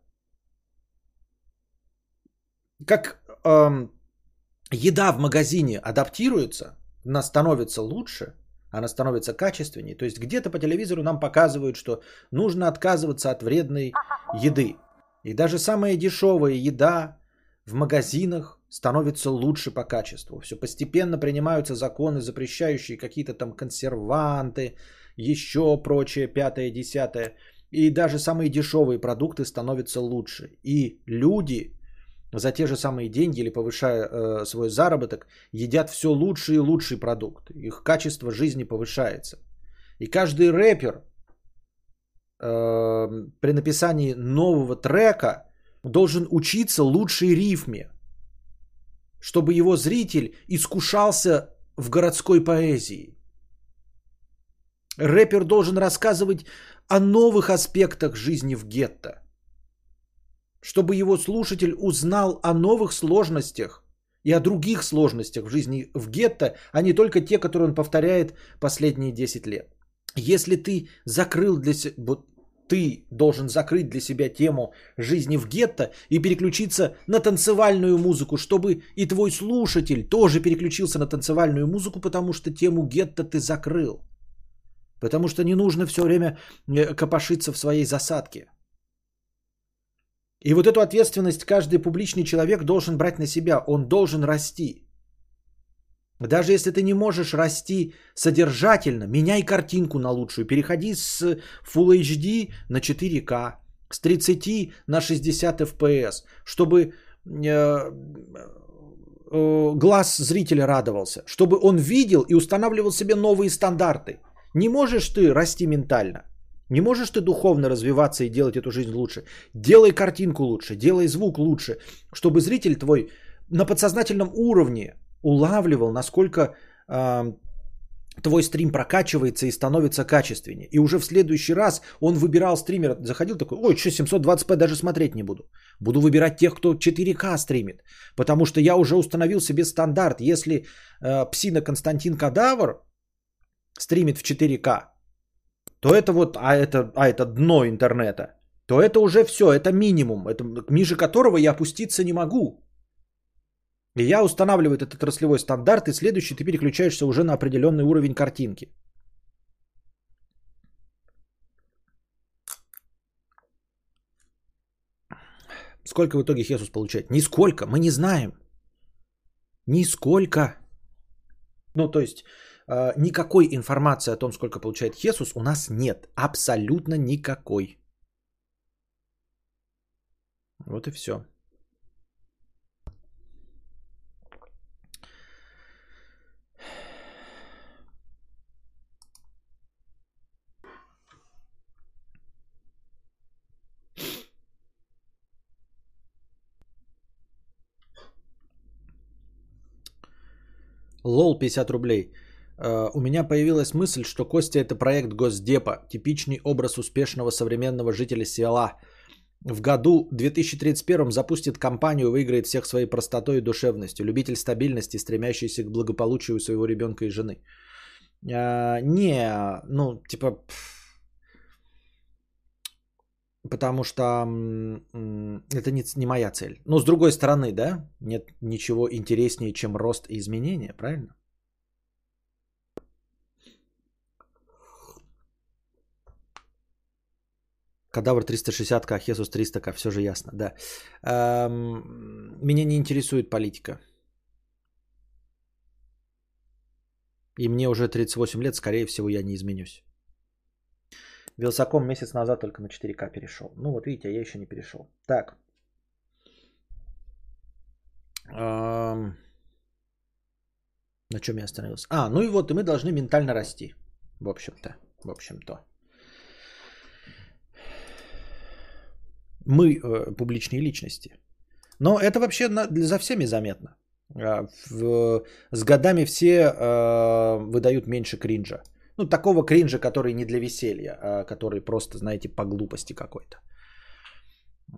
Как эм, еда в магазине адаптируется, она становится лучше, она становится качественнее. То есть где-то по телевизору нам показывают, что нужно отказываться от вредной еды. И даже самая дешевая еда в магазинах становится лучше по качеству. Все постепенно принимаются законы, запрещающие какие-то там консерванты, еще прочее, пятое, десятое. И даже самые дешевые продукты становятся лучше. И люди за те же самые деньги или повышая э, свой заработок, едят все лучший и лучший продукт. Их качество жизни повышается. И каждый рэпер э, при написании нового трека должен учиться лучшей рифме, чтобы его зритель искушался в городской поэзии. Рэпер должен рассказывать о новых аспектах жизни в гетто – чтобы его слушатель узнал о новых сложностях и о других сложностях в жизни в гетто, а не только те, которые он повторяет последние 10 лет. Если ты закрыл для себя, ты должен закрыть для себя тему жизни в гетто и переключиться на танцевальную музыку, чтобы и твой слушатель тоже переключился на танцевальную музыку, потому что тему гетто ты закрыл. Потому что не нужно все время э, копошиться в своей засадке. И вот эту ответственность каждый публичный человек должен брать на себя. Он должен расти. Даже если ты не можешь расти содержательно, меняй картинку на лучшую. Переходи с Full HD на 4К, с 30 на 60 FPS, чтобы э, э, глаз зрителя радовался, чтобы он видел и устанавливал себе новые стандарты. Не можешь ты расти ментально – не можешь ты духовно развиваться и делать эту жизнь лучше. Делай картинку лучше, делай звук лучше, чтобы зритель твой на подсознательном уровне улавливал, насколько э, твой стрим прокачивается и становится качественнее. И уже в следующий раз он выбирал стримера, заходил такой, ой, что 720p даже смотреть не буду. Буду выбирать тех, кто 4К стримит. Потому что я уже установил себе стандарт. Если э, псина Константин Кадавр стримит в 4К, то это вот, а это, а это дно интернета, то это уже все, это минимум, это, ниже которого я опуститься не могу. И я устанавливаю этот отраслевой стандарт, и следующий ты переключаешься уже на определенный уровень картинки. Сколько в итоге Хесус получает? Нисколько, мы не знаем. Нисколько. Ну, то есть, никакой информации о том, сколько получает Хесус, у нас нет. Абсолютно никакой. Вот и все. Лол 50 рублей. Э, у меня появилась мысль, что Костя это проект Госдепа, типичный образ успешного современного жителя села. В году 2031 запустит компанию, выиграет всех своей простотой и душевностью, любитель стабильности, стремящийся к благополучию своего ребенка и жены. А, не, ну, типа, Потому что это не, не моя цель. Но с другой стороны, да, нет ничего интереснее, чем рост и изменения, правильно? Кадавр 360к, Хесус 300к, все же ясно, да. Эм, меня не интересует политика. И мне уже 38 лет, скорее всего, я не изменюсь. Вилсаком месяц назад только на 4К перешел. Ну вот видите, я еще не перешел. Так. Эм... На чем я остановился? А, ну и вот, и мы должны ментально расти. В общем-то. В общем-то. Мы э, публичные личности. Но это вообще на, за всеми заметно. А, в, с годами все э, выдают меньше кринжа. Ну, такого кринжа, который не для веселья, а который просто, знаете, по глупости какой-то.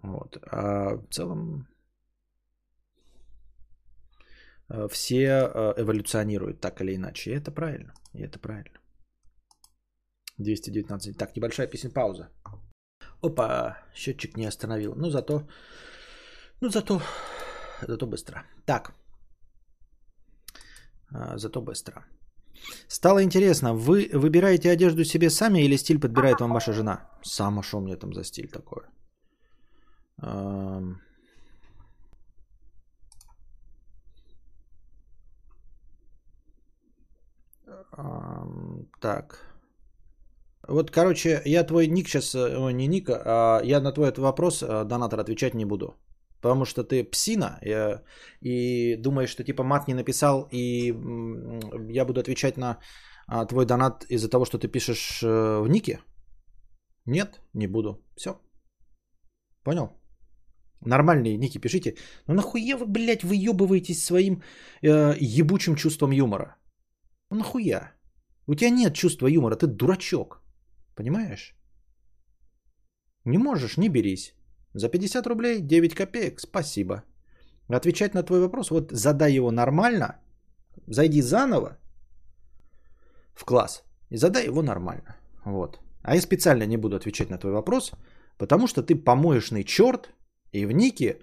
Вот. А в целом э, все э, эволюционируют так или иначе. И это правильно. И это правильно. 219. Так, небольшая песен пауза. Опа, счетчик не остановил. Ну, зато... Ну, зато... Зато быстро. Так. А, зато быстро. Стало интересно, вы выбираете одежду себе сами или стиль подбирает вам ваша жена? Сама, что мне там за стиль такой? Так. Вот, короче, я твой ник сейчас, э, ой, не ник, а я на твой вопрос, э, донатор, отвечать не буду. Потому что ты псина и, и думаешь, что типа мат не написал, и я буду отвечать на а, твой донат из-за того, что ты пишешь э, в нике? Нет, не буду. Все. Понял? Нормальные ники пишите. Ну нахуя вы, блядь, выебываетесь своим э, ебучим чувством юмора? Ну нахуя? У тебя нет чувства юмора, ты дурачок. Понимаешь? Не можешь, не берись. За 50 рублей 9 копеек, спасибо. Отвечать на твой вопрос, вот задай его нормально, зайди заново в класс и задай его нормально. Вот. А я специально не буду отвечать на твой вопрос, потому что ты помоечный черт и в нике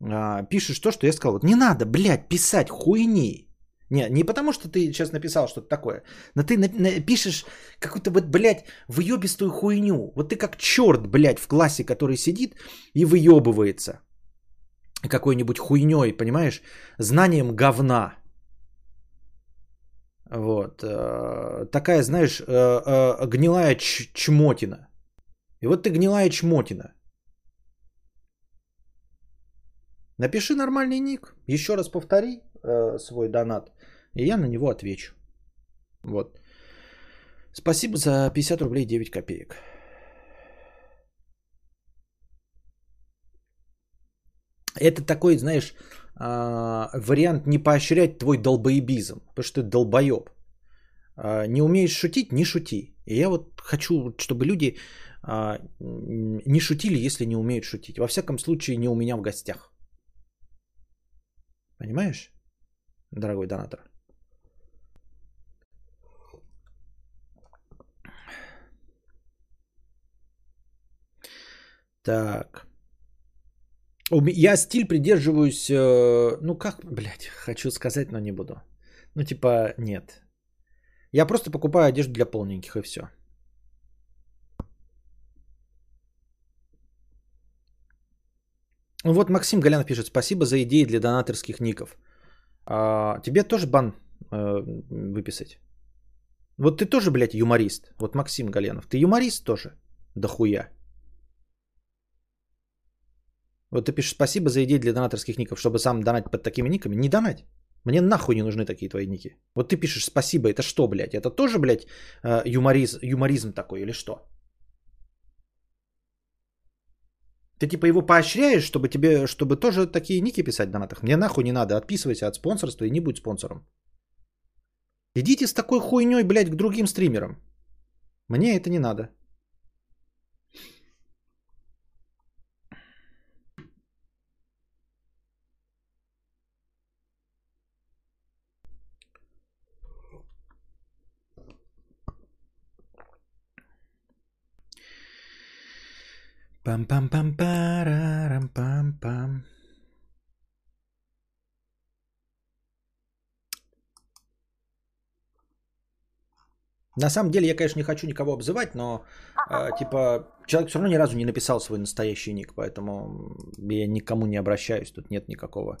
а, пишешь то, что я сказал. Вот не надо, блядь, писать хуйни. Не, не потому, что ты сейчас написал что-то такое, но ты на, на, пишешь какую-то вот, блядь, выебистую хуйню. Вот ты как черт, блядь, в классе, который сидит и выебывается какой-нибудь хуйней, понимаешь, знанием говна. Вот. Э, такая, знаешь, э, э, гнилая ч- чмотина. И вот ты гнилая чмотина. Напиши нормальный ник. Еще раз повтори э, свой донат. И я на него отвечу. Вот. Спасибо за 50 рублей 9 копеек. Это такой, знаешь, а, вариант не поощрять твой долбоебизм, потому что ты долбоеб. А, не умеешь шутить, не шути. И я вот хочу, чтобы люди а, не шутили, если не умеют шутить. Во всяком случае, не у меня в гостях. Понимаешь, дорогой донатор? Так. Я стиль придерживаюсь, э, ну как, блядь, хочу сказать, но не буду. Ну типа, нет. Я просто покупаю одежду для полненьких и все. Вот Максим Галянов пишет, спасибо за идеи для донаторских ников. А, тебе тоже бан э, выписать? Вот ты тоже, блядь, юморист. Вот Максим Галенов. Ты юморист тоже? Да хуя. Вот ты пишешь спасибо за идеи для донаторских ников, чтобы сам донать под такими никами. Не донать. Мне нахуй не нужны такие твои ники. Вот ты пишешь спасибо, это что, блядь? Это тоже, блядь, э, юмориз, юморизм такой или что? Ты типа его поощряешь, чтобы тебе, чтобы тоже такие ники писать в донатах? Мне нахуй не надо, отписывайся от спонсорства и не будь спонсором. Идите с такой хуйней, блядь, к другим стримерам. Мне это не надо. Пам-пам-пам-парам-пам-пам. На самом деле, я, конечно, не хочу никого обзывать, но э, типа человек все равно ни разу не написал свой настоящий ник, поэтому я никому не обращаюсь, тут нет никакого.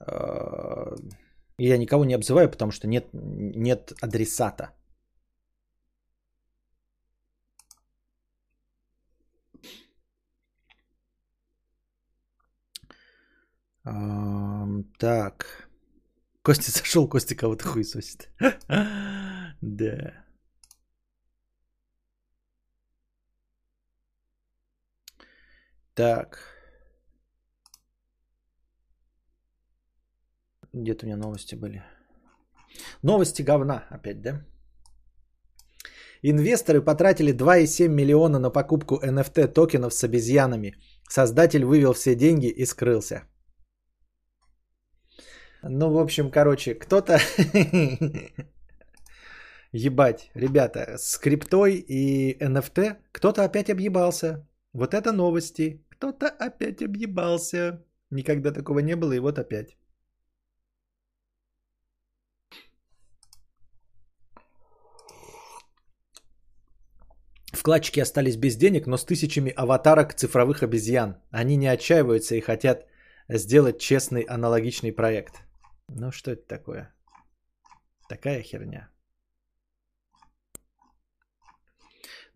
Э, я никого не обзываю, потому что нет, нет адресата. Так. Костя зашел, Костя кого-то хуесосит. да. Так. Где-то у меня новости были. Новости говна опять, да? Инвесторы потратили 2,7 миллиона на покупку NFT токенов с обезьянами. Создатель вывел все деньги и скрылся. Ну, в общем, короче, кто-то... Ебать, ребята, с криптой и NFT кто-то опять объебался. Вот это новости. Кто-то опять объебался. Никогда такого не было, и вот опять. Вкладчики остались без денег, но с тысячами аватарок цифровых обезьян. Они не отчаиваются и хотят сделать честный аналогичный проект. Ну что это такое? Такая херня.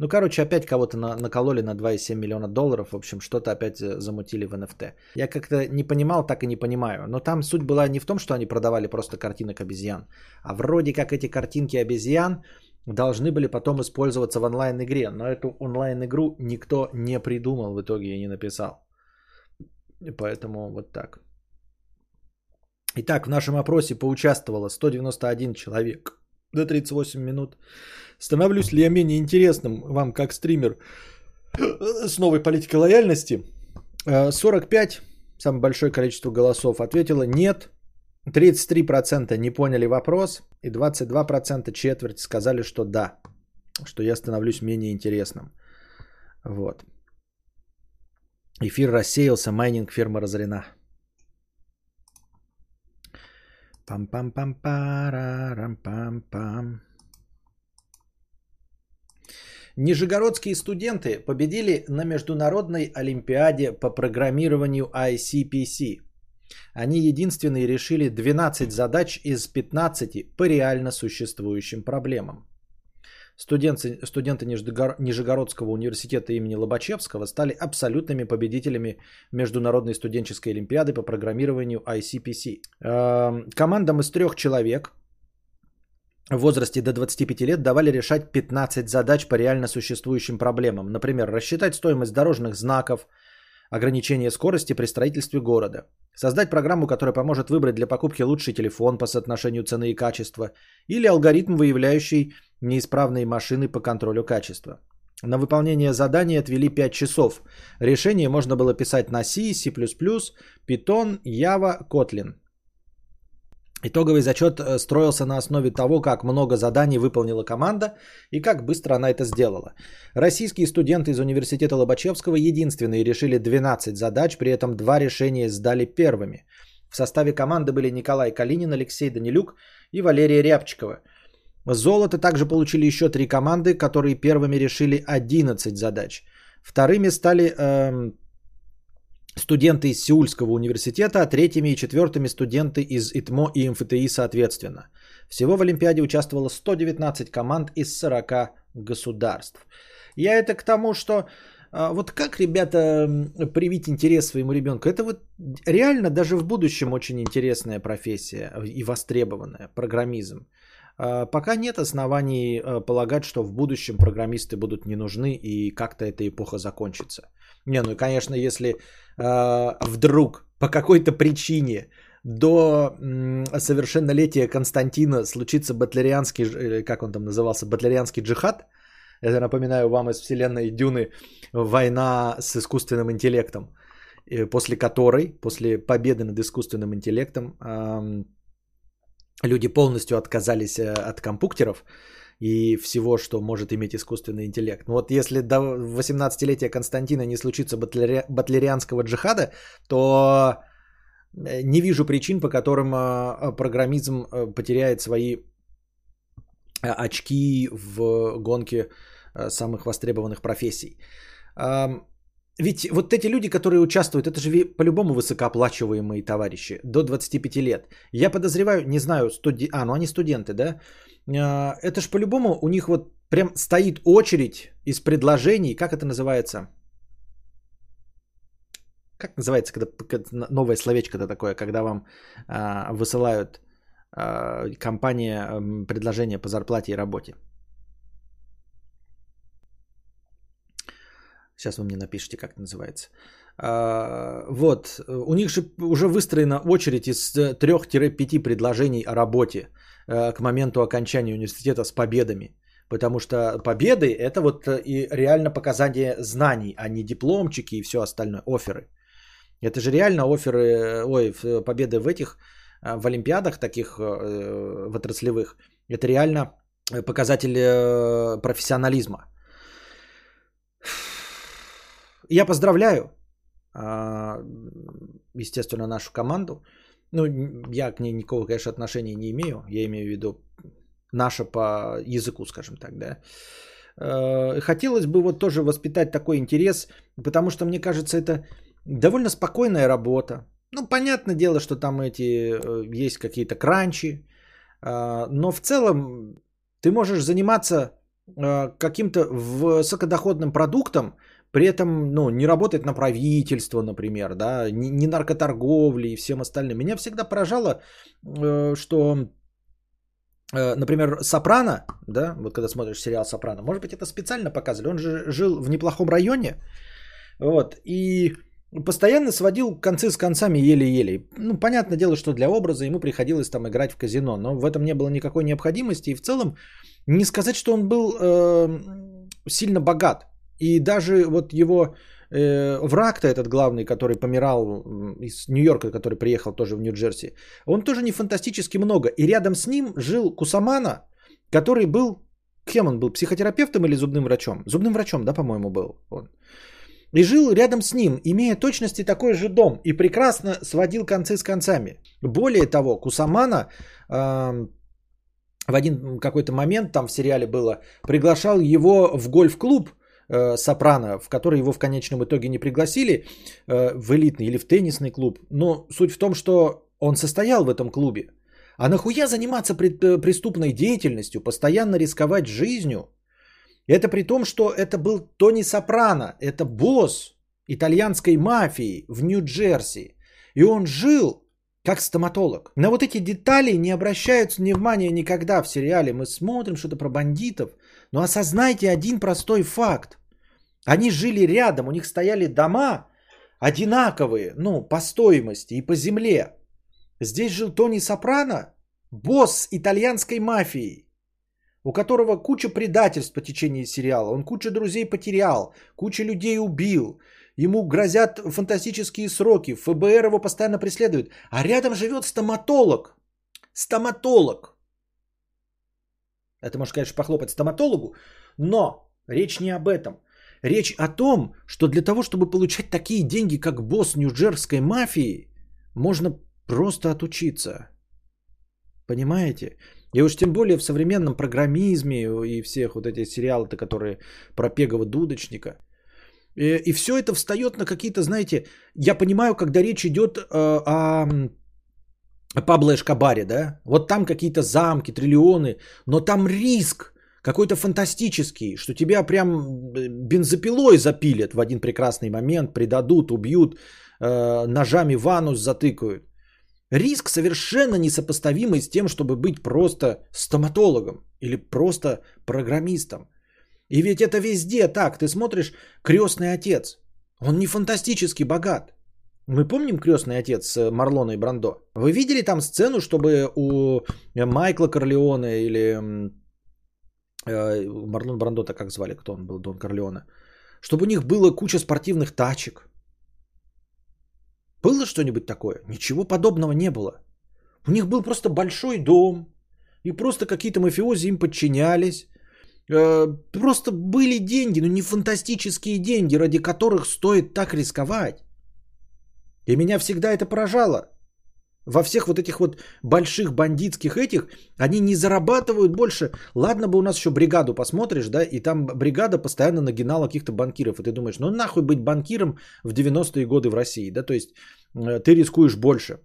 Ну, короче, опять кого-то на, накололи на 2,7 миллиона долларов. В общем, что-то опять э, замутили в NFT. Я как-то не понимал, так и не понимаю. Но там суть была не в том, что они продавали просто картинок обезьян. А вроде как эти картинки обезьян должны были потом использоваться в онлайн-игре. Но эту онлайн-игру никто не придумал в итоге и не написал. Поэтому вот так. Итак, в нашем опросе поучаствовало 191 человек до 38 минут. Становлюсь ли я менее интересным вам как стример с новой политикой лояльности? 45, э, самое большое количество голосов, ответило нет. 33% не поняли вопрос. И 22% четверть сказали, что да. Что я становлюсь менее интересным. Вот. Эфир рассеялся, майнинг ферма разорена. Пам-пам-пам-парам-пам-пам. Нижегородские студенты победили на Международной Олимпиаде по программированию ICPC. Они единственные решили 12 задач из 15 по реально существующим проблемам. Студенты, студенты Нижегородского университета имени Лобачевского стали абсолютными победителями Международной студенческой олимпиады по программированию ICPC. Эм, командам из трех человек в возрасте до 25 лет давали решать 15 задач по реально существующим проблемам. Например, рассчитать стоимость дорожных знаков, ограничение скорости при строительстве города. Создать программу, которая поможет выбрать для покупки лучший телефон по соотношению цены и качества. Или алгоритм, выявляющий неисправные машины по контролю качества. На выполнение задания отвели 5 часов. Решение можно было писать на C, C++, Python, Java, Kotlin. Итоговый зачет э, строился на основе того, как много заданий выполнила команда и как быстро она это сделала. Российские студенты из университета Лобачевского единственные решили 12 задач, при этом два решения сдали первыми. В составе команды были Николай Калинин, Алексей Данилюк и Валерия Рябчикова. Золото также получили еще три команды, которые первыми решили 11 задач. Вторыми стали э, студенты из Сеульского университета, а третьими и четвертыми студенты из ИТМО и МФТИ соответственно. Всего в Олимпиаде участвовало 119 команд из 40 государств. Я это к тому, что а, вот как, ребята, привить интерес своему ребенку? Это вот реально даже в будущем очень интересная профессия и востребованная, программизм. А, пока нет оснований а, полагать, что в будущем программисты будут не нужны и как-то эта эпоха закончится. Не, ну и конечно, если э, вдруг по какой-то причине до совершеннолетия Константина случится батлерианский, э, как он там назывался, батлерианский джихад, это напоминаю вам из вселенной Дюны война с искусственным интеллектом, после которой, после победы над искусственным интеллектом, э, люди полностью отказались э, от компьютеров и всего, что может иметь искусственный интеллект. Но вот если до 18-летия Константина не случится батлери... батлерианского джихада, то э, не вижу причин, по которым э, программизм потеряет свои очки в гонке самых востребованных профессий. Ведь вот эти люди, которые участвуют, это же по-любому высокооплачиваемые товарищи до 25 лет. Я подозреваю, не знаю, студи... а, ну они студенты, да? А, это же по-любому у них вот прям стоит очередь из предложений, как это называется? Как называется, когда новое словечко-то такое, когда вам а, высылают а, компания предложение по зарплате и работе? Сейчас вы мне напишите, как это называется. А, вот, у них же уже выстроена очередь из 3-5 э, предложений о работе э, к моменту окончания университета с победами. Потому что победы – это вот э, и реально показание знаний, а не дипломчики и все остальное, оферы. Это же реально оферы, ой, победы в этих, в олимпиадах таких в отраслевых. Это реально показатель профессионализма. Я поздравляю, а, естественно, нашу команду. Ну, я к ней никакого, конечно, отношения не имею. Я имею в виду наша по языку, скажем так, да. Э, хотелось бы вот тоже воспитать такой интерес, потому что, мне кажется, это довольно спокойная работа. Ну, понятное дело, что там эти э, есть какие-то кранчи, а, но в целом ты можешь заниматься каким-то высокодоходным продуктом, при этом ну, не работает на правительство, например, да, не, не наркоторговли и всем остальным. Меня всегда поражало, э, что, э, например, Сопрано, да, вот когда смотришь сериал Сопрано, может быть, это специально показали, он же жил в неплохом районе, вот, и постоянно сводил концы с концами еле-еле. Ну, понятное дело, что для образа ему приходилось там играть в казино, но в этом не было никакой необходимости, и в целом не сказать, что он был э, сильно богат. И даже вот его э, враг-то этот главный, который помирал из Нью-Йорка, который приехал тоже в Нью-Джерси, он тоже не фантастически много. И рядом с ним жил Кусамана, который был, кем он был, психотерапевтом или зубным врачом? Зубным врачом, да, по-моему, был он. И жил рядом с ним, имея точности такой же дом, и прекрасно сводил концы с концами. Более того, Кусамана э, в один какой-то момент, там в сериале было, приглашал его в гольф-клуб, э, Сопрано, в который его в конечном итоге не пригласили э, в элитный или в теннисный клуб. Но суть в том, что он состоял в этом клубе. А нахуя заниматься пред, э, преступной деятельностью, постоянно рисковать жизнью? Это при том, что это был Тони Сопрано, это босс итальянской мафии в Нью-Джерси. И он жил как стоматолог. На вот эти детали не обращаются внимания никогда в сериале. Мы смотрим что-то про бандитов. Но осознайте один простой факт. Они жили рядом, у них стояли дома одинаковые, ну, по стоимости и по земле. Здесь жил Тони Сопрано, босс итальянской мафии, у которого куча предательств по течению сериала. Он кучу друзей потерял, куча людей убил. Ему грозят фантастические сроки, ФБР его постоянно преследует. А рядом живет стоматолог. Стоматолог. Это может, конечно, похлопать стоматологу, но речь не об этом – Речь о том, что для того, чтобы получать такие деньги, как босс нью-джерской мафии, можно просто отучиться. Понимаете? И уж тем более в современном программизме и всех вот этих сериалов, которые про Пегова дудочника. И, и все это встает на какие-то, знаете, я понимаю, когда речь идет э, о, Пабло Эшкабаре, да, вот там какие-то замки, триллионы, но там риск, какой-то фантастический, что тебя прям э, бензопилой запилят в один прекрасный момент, предадут, убьют, э, ножами в анус затыкают. Риск совершенно несопоставимый с тем, чтобы быть просто стоматологом или просто программистом. И ведь это везде так. Ты смотришь «Крестный отец». Он не фантастически богат. Мы помним «Крестный отец» с Марлоной Брандо? Вы видели там сцену, чтобы у Майкла Корлеона или Э, Марлон Брандо-то как звали, кто он был, Дон Корлеона. Чтобы у них было куча спортивных тачек. Было что-нибудь такое? Ничего подобного не было. У них был просто большой дом, и просто какие-то мафиози им подчинялись. Э, просто были деньги, но не фантастические деньги, ради которых стоит так рисковать. И меня всегда это поражало. Во всех вот этих вот больших бандитских этих, они не зарабатывают больше. Ладно бы у нас еще бригаду посмотришь, да, и там бригада постоянно нагинала каких-то банкиров. И ты думаешь, ну нахуй быть банкиром в 90-е годы в России, да, то есть э, ты рискуешь больше.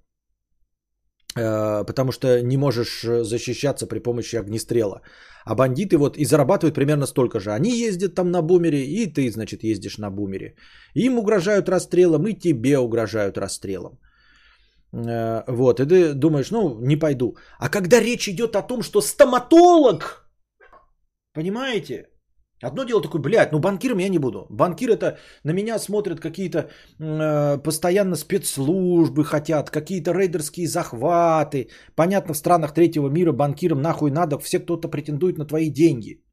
Э, потому что не можешь э, защищаться при помощи огнестрела. А бандиты вот и зарабатывают примерно столько же. Они ездят там на бумере, и ты, значит, ездишь на бумере. Им угрожают расстрелом, и тебе угрожают расстрелом. Э, вот, и ты думаешь, ну, не пойду. А когда речь идет о том, что стоматолог, понимаете, Одно дело такое, блядь, ну банкиром я не буду. Банкир это на меня смотрят какие-то э, постоянно спецслужбы хотят, какие-то рейдерские захваты. Понятно, в странах третьего мира банкирам нахуй надо, все кто-то претендует на твои деньги.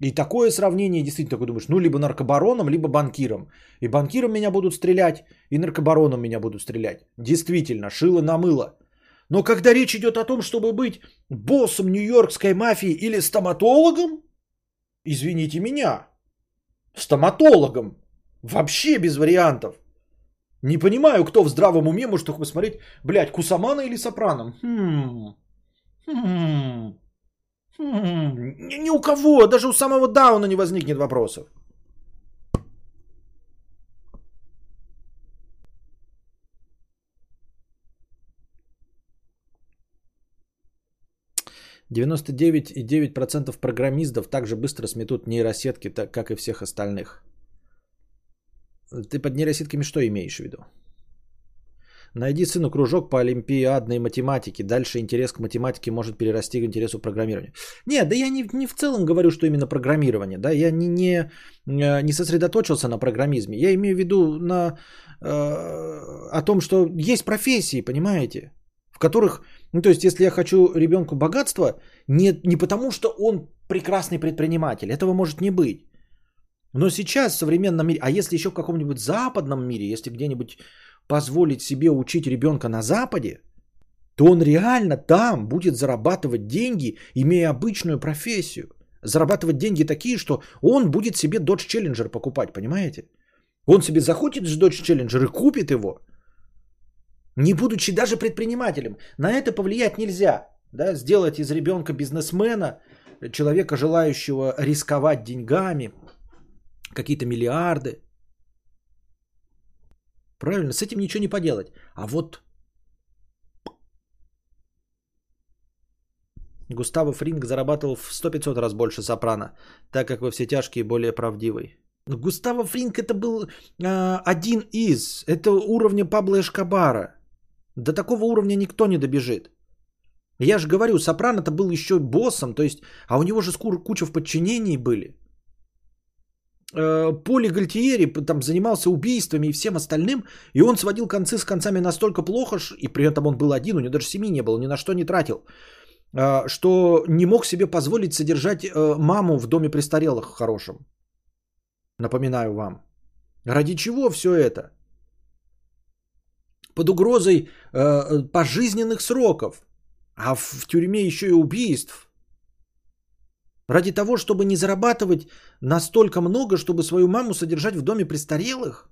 И такое сравнение действительно такой думаешь, ну либо наркобароном, либо банкиром. И банкиром меня будут стрелять, и наркобароном меня будут стрелять. Действительно, шило на мыло. Но когда речь идет о том, чтобы быть боссом нью-йоркской мафии или стоматологом, извините меня, стоматологом. Вообще без вариантов. Не понимаю, кто в здравом уме может посмотреть, блядь, Кусамана или Сопраном. Хм. Хм. Ни, ни у кого, даже у самого Дауна не возникнет вопросов. 99,9% программистов также быстро сметут нейросетки, так как и всех остальных. Ты под нейросетками что имеешь в виду? Найди сыну кружок по олимпиадной математике. Дальше интерес к математике может перерасти к интересу к программированию. Нет, да я не, не в целом говорю, что именно программирование. Да, я не, не, э, не сосредоточился на программизме. Я имею в виду на, э, о том, что есть профессии, понимаете, в которых ну, то есть, если я хочу ребенку богатства, не, не потому, что он прекрасный предприниматель, этого может не быть. Но сейчас в современном мире, а если еще в каком-нибудь западном мире, если где-нибудь позволить себе учить ребенка на Западе, то он реально там будет зарабатывать деньги, имея обычную профессию. Зарабатывать деньги такие, что он будет себе Dodge Challenger покупать, понимаете? Он себе захочет Dodge Challenger и купит его – не будучи даже предпринимателем. На это повлиять нельзя. Да? Сделать из ребенка бизнесмена, человека, желающего рисковать деньгами, какие-то миллиарды. Правильно, с этим ничего не поделать. А вот Густаво Фринг зарабатывал в 100-500 раз больше Сопрано, так как во все тяжкие более правдивый. Но Густаво Фринг это был э, один из. Это уровня Пабло Эшкабара. До такого уровня никто не добежит. Я же говорю, Сопрано-то был еще боссом, то есть, а у него же куча в подчинении были. Э, Поли Гальтиери там занимался убийствами и всем остальным, и он сводил концы с концами настолько плохо, и при этом он был один, у него даже семьи не было, ни на что не тратил, э, что не мог себе позволить содержать э, маму в доме престарелых хорошем. Напоминаю вам. Ради чего все это? под угрозой пожизненных сроков, а в тюрьме еще и убийств. Ради того, чтобы не зарабатывать настолько много, чтобы свою маму содержать в доме престарелых?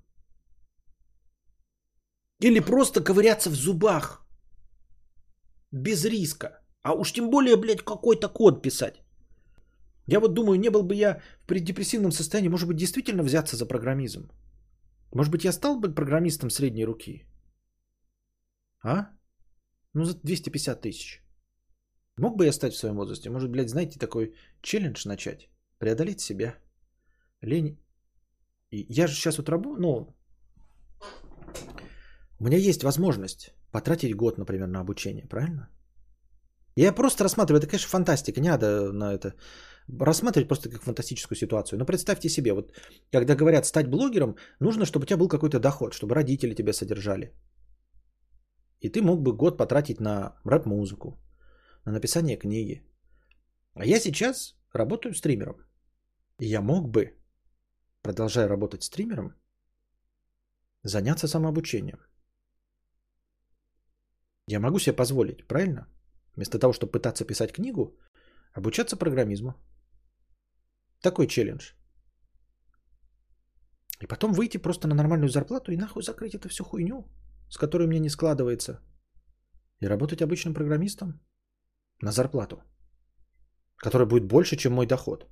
Или просто ковыряться в зубах? Без риска. А уж тем более, блядь, какой-то код писать. Я вот думаю, не был бы я в преддепрессивном состоянии, может быть, действительно взяться за программизм. Может быть, я стал бы программистом средней руки. А? Ну, за 250 тысяч. Мог бы я стать в своем возрасте? Может, блядь, знаете, такой челлендж начать? Преодолеть себя. Лень. И я же сейчас вот работаю, ну, у меня есть возможность потратить год, например, на обучение, правильно? Я просто рассматриваю, это, конечно, фантастика, не надо на это рассматривать просто как фантастическую ситуацию. Но представьте себе, вот когда говорят стать блогером, нужно, чтобы у тебя был какой-то доход, чтобы родители тебя содержали. И ты мог бы год потратить на рэп-музыку, на написание книги. А я сейчас работаю стримером. И я мог бы, продолжая работать стримером, заняться самообучением. Я могу себе позволить, правильно? Вместо того, чтобы пытаться писать книгу, обучаться программизму. Такой челлендж. И потом выйти просто на нормальную зарплату и нахуй закрыть эту всю хуйню, с которой мне не складывается. И работать обычным программистом на зарплату, которая будет больше, чем мой доход.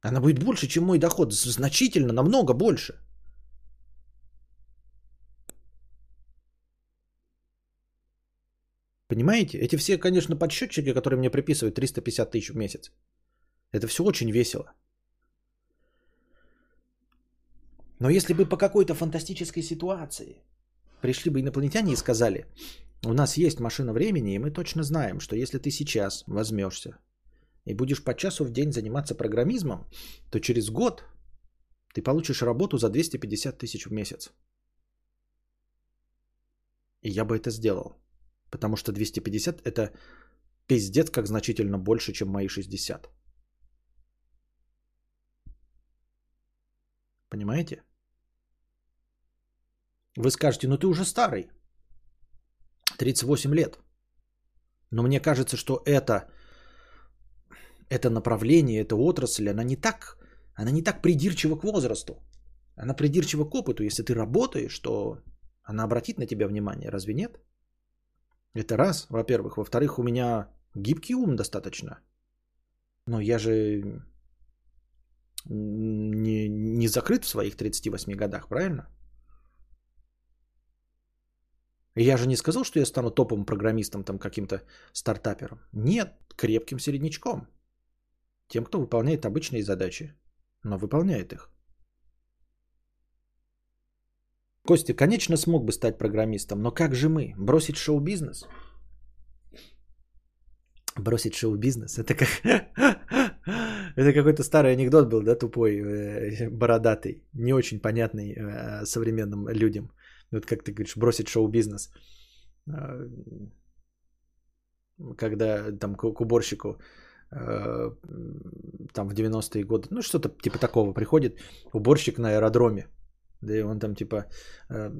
Она будет больше, чем мой доход. Значительно, намного больше. Понимаете? Эти все, конечно, подсчетчики, которые мне приписывают 350 тысяч в месяц. Это все очень весело. Но если бы по какой-то фантастической ситуации пришли бы инопланетяне и сказали, у нас есть машина времени, и мы точно знаем, что если ты сейчас возьмешься и будешь по часу в день заниматься программизмом, то через год ты получишь работу за 250 тысяч в месяц. И я бы это сделал. Потому что 250 это пиздец как значительно больше, чем мои 60. Понимаете? Вы скажете, ну ты уже старый. 38 лет. Но мне кажется, что это, это направление, эта отрасль, она не так, она не так придирчива к возрасту. Она придирчива к опыту. Если ты работаешь, то она обратит на тебя внимание. Разве нет? Это раз, во-первых. Во-вторых, у меня гибкий ум достаточно. Но я же не, не закрыт в своих 38 годах, правильно? Я же не сказал, что я стану топовым программистом, там каким-то стартапером. Нет, крепким середнячком. Тем, кто выполняет обычные задачи, но выполняет их. Костя, конечно, смог бы стать программистом, но как же мы? Бросить шоу-бизнес? Бросить шоу-бизнес? Это как... Это какой-то старый анекдот был, да, тупой, э, бородатый, не очень понятный э, современным людям. Вот как ты говоришь, бросить шоу-бизнес. Э, когда там к уборщику там в 90-е годы, ну что-то типа такого, приходит уборщик на аэродроме, да и он там типа э,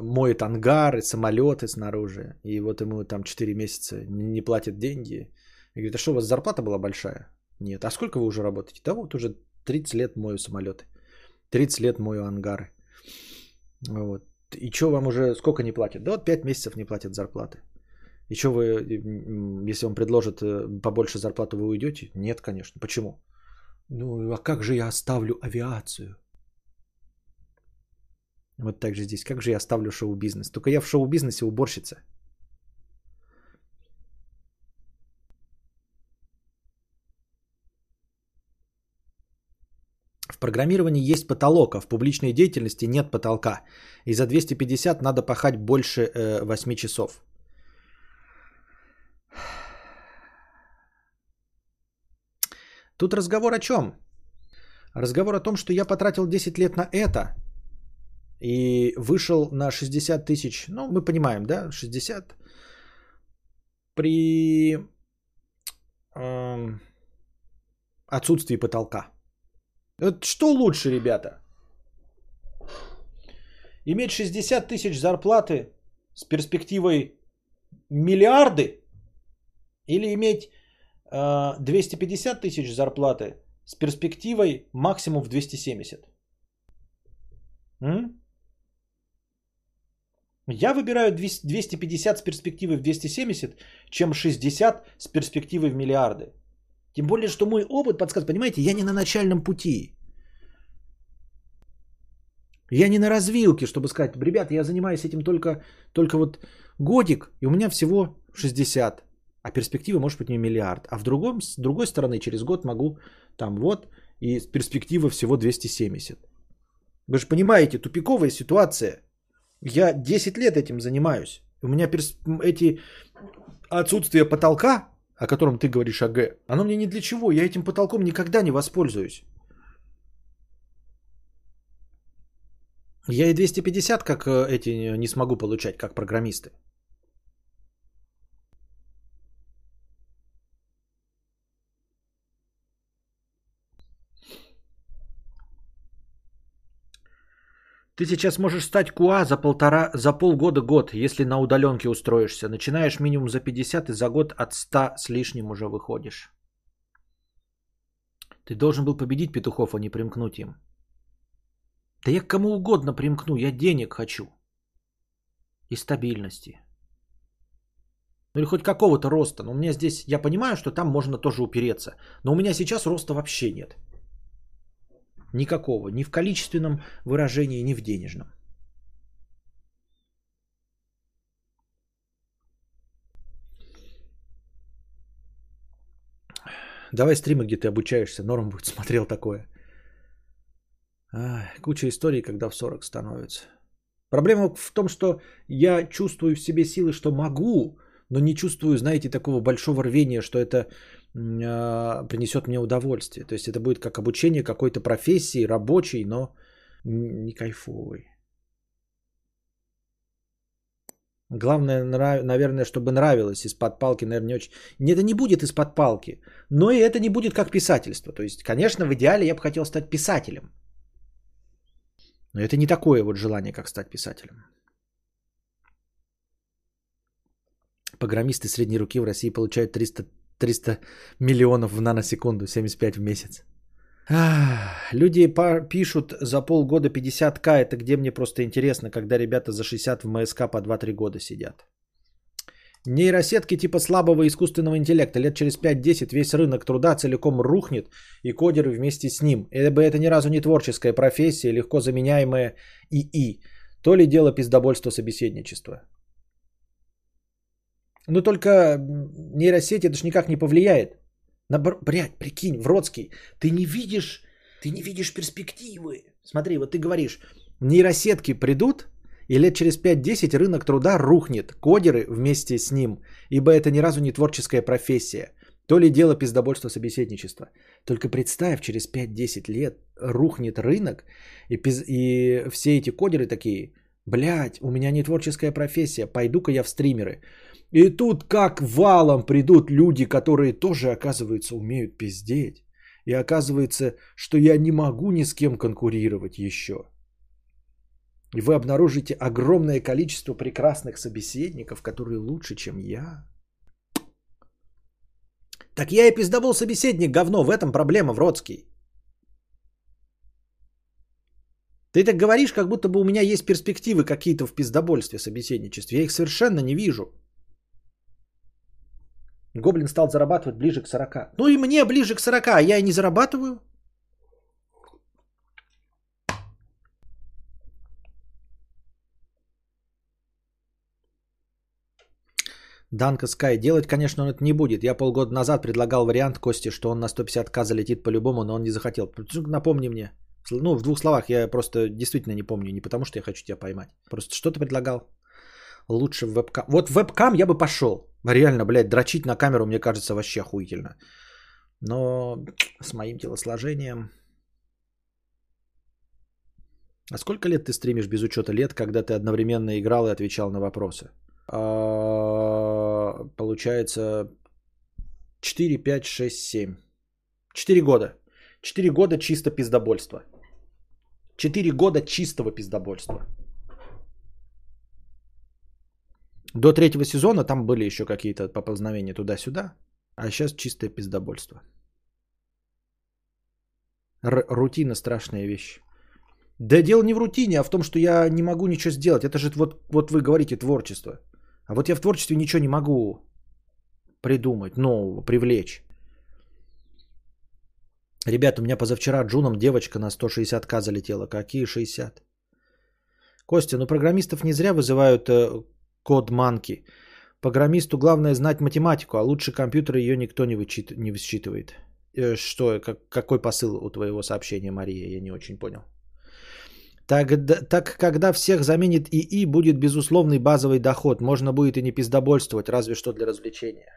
моет ангары, самолеты снаружи. И вот ему там 4 месяца не платят деньги. И говорит, а что у вас зарплата была большая? Нет. А сколько вы уже работаете? Да вот уже 30 лет мою самолеты. 30 лет мою ангары. Вот. И что вам уже сколько не платят? Да вот 5 месяцев не платят зарплаты. И что вы, если он предложит э, побольше зарплату, вы уйдете? Нет, конечно. Почему? Ну, а как же я оставлю авиацию? Вот так же здесь. Как же я оставлю шоу-бизнес? Только я в шоу-бизнесе уборщица. Программировании есть потолок, а в публичной деятельности нет потолка. И за 250 надо пахать больше э, 8 часов. Тут разговор о чем? Разговор о том, что я потратил 10 лет на это, и вышел на 60 тысяч, ну, мы понимаем, да, 60 при э, отсутствии потолка. Что лучше, ребята? Иметь 60 тысяч зарплаты с перспективой миллиарды или иметь э, 250 тысяч зарплаты с перспективой максимум в 270? М? Я выбираю 250 с перспективой в 270, чем 60 с перспективой в миллиарды. Тем более, что мой опыт подсказывает, понимаете, я не на начальном пути. Я не на развилке, чтобы сказать, ребят, я занимаюсь этим только, только вот годик, и у меня всего 60, а перспектива может быть не миллиард. А в другом, с другой стороны, через год могу там вот, и перспектива всего 270. Вы же понимаете, тупиковая ситуация – я 10 лет этим занимаюсь. У меня перс... эти отсутствие потолка, о котором ты говоришь, АГ, оно мне ни для чего. Я этим потолком никогда не воспользуюсь. Я и 250 как э, эти не смогу получать, как программисты. Ты сейчас можешь стать КУА за полтора, за полгода-год, если на удаленке устроишься. Начинаешь минимум за 50 и за год от 100 с лишним уже выходишь. Ты должен был победить петухов, а не примкнуть им. Да я к кому угодно примкну, я денег хочу. И стабильности. Ну или хоть какого-то роста. Но у меня здесь, я понимаю, что там можно тоже упереться. Но у меня сейчас роста вообще нет. Никакого. Ни в количественном выражении, ни в денежном. Давай стримы, где ты обучаешься. Норм будет смотрел такое. А, куча историй, когда в 40 становится. Проблема в том, что я чувствую в себе силы, что могу, но не чувствую, знаете, такого большого рвения, что это принесет мне удовольствие. То есть это будет как обучение какой-то профессии, рабочей, но не кайфовой. Главное, наверное, чтобы нравилось из-под палки, наверное, не очень. Это не будет из-под палки, но и это не будет как писательство. То есть, конечно, в идеале я бы хотел стать писателем. Но это не такое вот желание, как стать писателем. Программисты средней руки в России получают 300, 300 миллионов в наносекунду, 75 в месяц. люди пишут за полгода 50к, это где мне просто интересно, когда ребята за 60 в МСК по 2-3 года сидят. Нейросетки типа слабого искусственного интеллекта лет через 5-10 весь рынок труда целиком рухнет и кодеры вместе с ним. бы это ни разу не творческая профессия, легко заменяемая ИИ. То ли дело пиздобольство собеседничества. Но только нейросети это же никак не повлияет. На, блядь, прикинь, Вродский, ты не видишь, ты не видишь перспективы. Смотри, вот ты говоришь, нейросетки придут, и лет через 5-10 рынок труда рухнет, кодеры вместе с ним, ибо это ни разу не творческая профессия. То ли дело пиздобольства собеседничества. Только представь, через 5-10 лет рухнет рынок, и, пиз... и все эти кодеры такие, блядь, у меня не творческая профессия, пойду-ка я в стримеры. И тут как валом придут люди, которые тоже, оказывается, умеют пиздеть. И оказывается, что я не могу ни с кем конкурировать еще. И вы обнаружите огромное количество прекрасных собеседников, которые лучше, чем я. Так я и пиздовал собеседник, говно, в этом проблема, Вродский. Ты так говоришь, как будто бы у меня есть перспективы какие-то в пиздобольстве собеседничестве. Я их совершенно не вижу. Гоблин стал зарабатывать ближе к 40. Ну и мне ближе к 40, а я и не зарабатываю. Данка Скай. Делать, конечно, он это не будет. Я полгода назад предлагал вариант Кости, что он на 150к залетит по-любому, но он не захотел. Напомни мне. Ну, в двух словах, я просто действительно не помню. Не потому, что я хочу тебя поймать. Просто что ты предлагал? Лучше вебкам. Вот вебкам я бы пошел. Реально, блядь, дрочить на камеру, мне кажется, вообще охуительно. Но с моим телосложением... А сколько лет ты стримишь без учета лет, когда ты одновременно играл и отвечал на вопросы? А, получается 4, 5, 6, 7. 4 года. 4 года чисто пиздобольство. 4 года чистого пиздобольства. До третьего сезона там были еще какие-то поползновения туда-сюда, а сейчас чистое пиздобольство. Р- рутина страшная вещь. Да дело не в рутине, а в том, что я не могу ничего сделать. Это же вот, вот вы говорите творчество. А вот я в творчестве ничего не могу придумать, нового, привлечь. Ребята, у меня позавчера Джуном девочка на 160к залетела. Какие 60? Костя, ну программистов не зря вызывают э, код манки. Программисту главное знать математику, а лучше компьютера ее никто не, вычит, не высчитывает. Э, что, как, какой посыл у твоего сообщения, Мария? Я не очень понял. Так, так когда всех заменит ИИ, будет безусловный базовый доход. Можно будет и не пиздобольствовать, разве что для развлечения.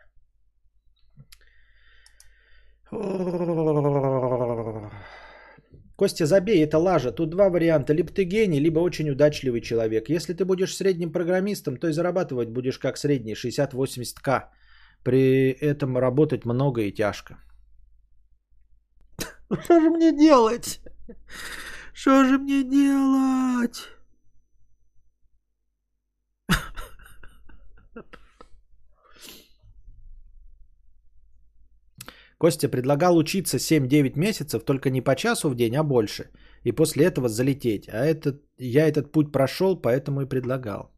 Костя, забей, это лажа. Тут два варианта. Либо ты гений, либо очень удачливый человек. Если ты будешь средним программистом, то и зарабатывать будешь как средний, 60-80к. При этом работать много и тяжко. Что же мне делать? Что же мне делать? Костя предлагал учиться 7-9 месяцев, только не по часу в день, а больше. И после этого залететь. А этот, я этот путь прошел, поэтому и предлагал.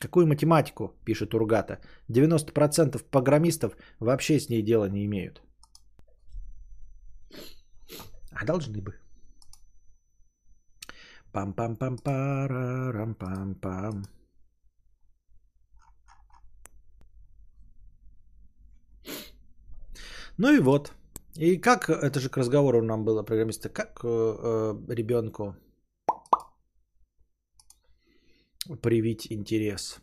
Какую математику, пишет Ургата. 90% программистов вообще с ней дела не имеют. А должны бы. Пам-пам-пам-парам-пам-пам. Ну и вот. И как, это же к разговору нам было, программиста, как э, э, ребенку привить интерес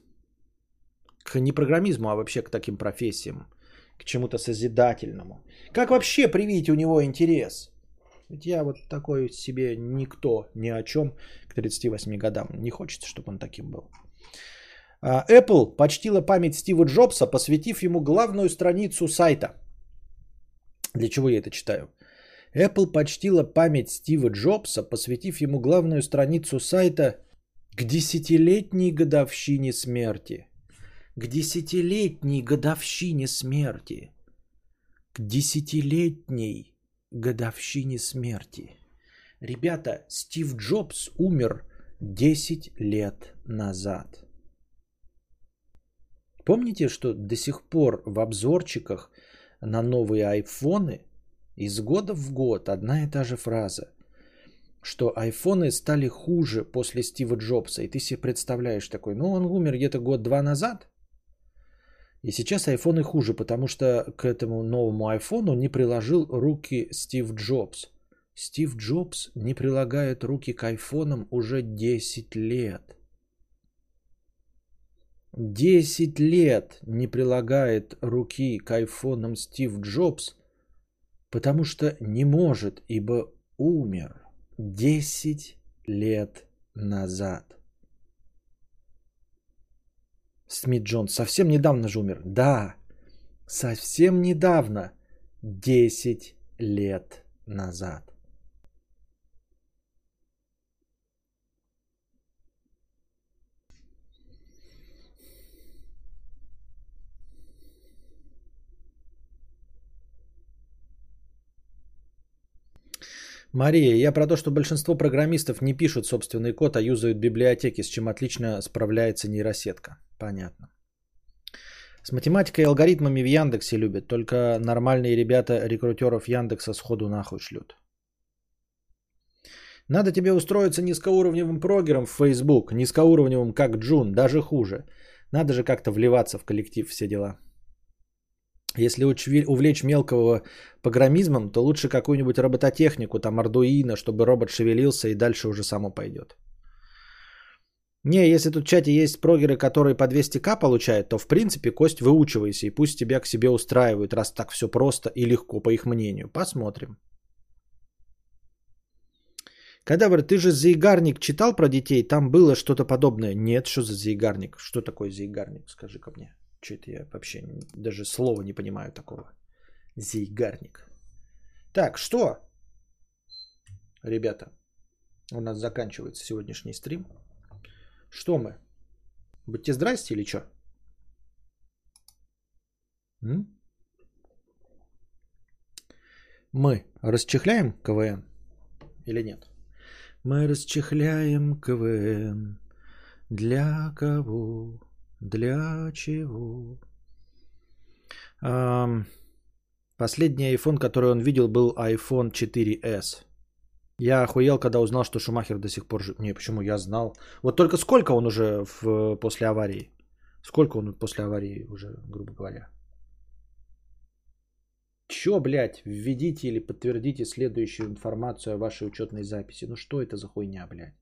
к не программизму, а вообще к таким профессиям, к чему-то созидательному. Как вообще привить у него интерес? Ведь я вот такой себе никто, ни о чем к 38 годам. Не хочется, чтобы он таким был. А, Apple почтила память Стива Джобса, посвятив ему главную страницу сайта. Для чего я это читаю? Apple почтила память Стива Джобса, посвятив ему главную страницу сайта к десятилетней годовщине смерти. К десятилетней годовщине смерти. К десятилетней годовщине смерти. Ребята, Стив Джобс умер 10 лет назад. Помните, что до сих пор в обзорчиках на новые айфоны из года в год одна и та же фраза, что айфоны стали хуже после Стива Джобса. И ты себе представляешь такой, ну он умер где-то год-два назад, и сейчас айфоны хуже, потому что к этому новому айфону не приложил руки Стив Джобс. Стив Джобс не прилагает руки к айфонам уже 10 лет. 10 лет не прилагает руки к айфонам Стив Джобс, потому что не может, ибо умер 10 лет назад. Смит Джонс совсем недавно же умер. Да, совсем недавно. 10 лет назад. Мария, я про то, что большинство программистов не пишут собственный код, а юзают библиотеки, с чем отлично справляется нейросетка. Понятно. С математикой и алгоритмами в Яндексе любят, только нормальные ребята рекрутеров Яндекса сходу нахуй шлют. Надо тебе устроиться низкоуровневым прогером в Facebook, низкоуровневым как Джун, даже хуже. Надо же как-то вливаться в коллектив, все дела. Если увлечь мелкого программизмом, то лучше какую-нибудь робототехнику, там Ардуино, чтобы робот шевелился и дальше уже само пойдет. Не, если тут в чате есть прогеры, которые по 200к получают, то в принципе кость выучивайся и пусть тебя к себе устраивают, раз так все просто и легко, по их мнению. Посмотрим. Кадавр, ты же заигарник читал про детей? Там было что-то подобное. Нет, что за заигарник? Что такое заигарник? Скажи ко мне. Что это я вообще даже слова не понимаю такого. Зейгарник. Так, что? Ребята, у нас заканчивается сегодняшний стрим. Что мы? Будьте здрасте или что? Мы расчехляем КВН или нет? Мы расчехляем КВН. Для кого? Для чего? Последний iPhone, который он видел, был iPhone 4s. Я охуел, когда узнал, что Шумахер до сих пор жив. Не, почему я знал? Вот только сколько он уже в, после аварии? Сколько он после аварии уже, грубо говоря? Чё, блядь, введите или подтвердите следующую информацию о вашей учетной записи. Ну что это за хуйня, блядь?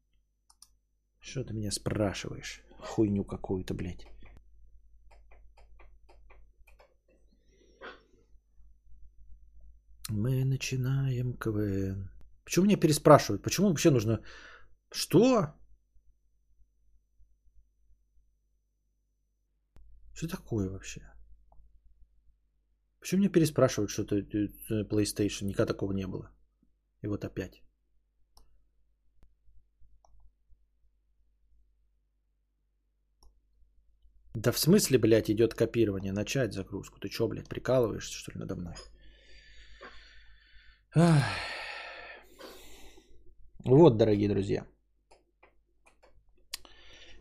Что ты меня спрашиваешь? Хуйню какую-то, блядь. Мы начинаем КВН. Почему меня переспрашивают? Почему вообще нужно... Что? Что такое вообще? Почему меня переспрашивают что-то э, э, PlayStation? Никогда такого не было. И вот опять. Да в смысле, блядь, идет копирование? Начать загрузку. Ты что, блядь, прикалываешься, что ли, надо мной? Вот, дорогие друзья.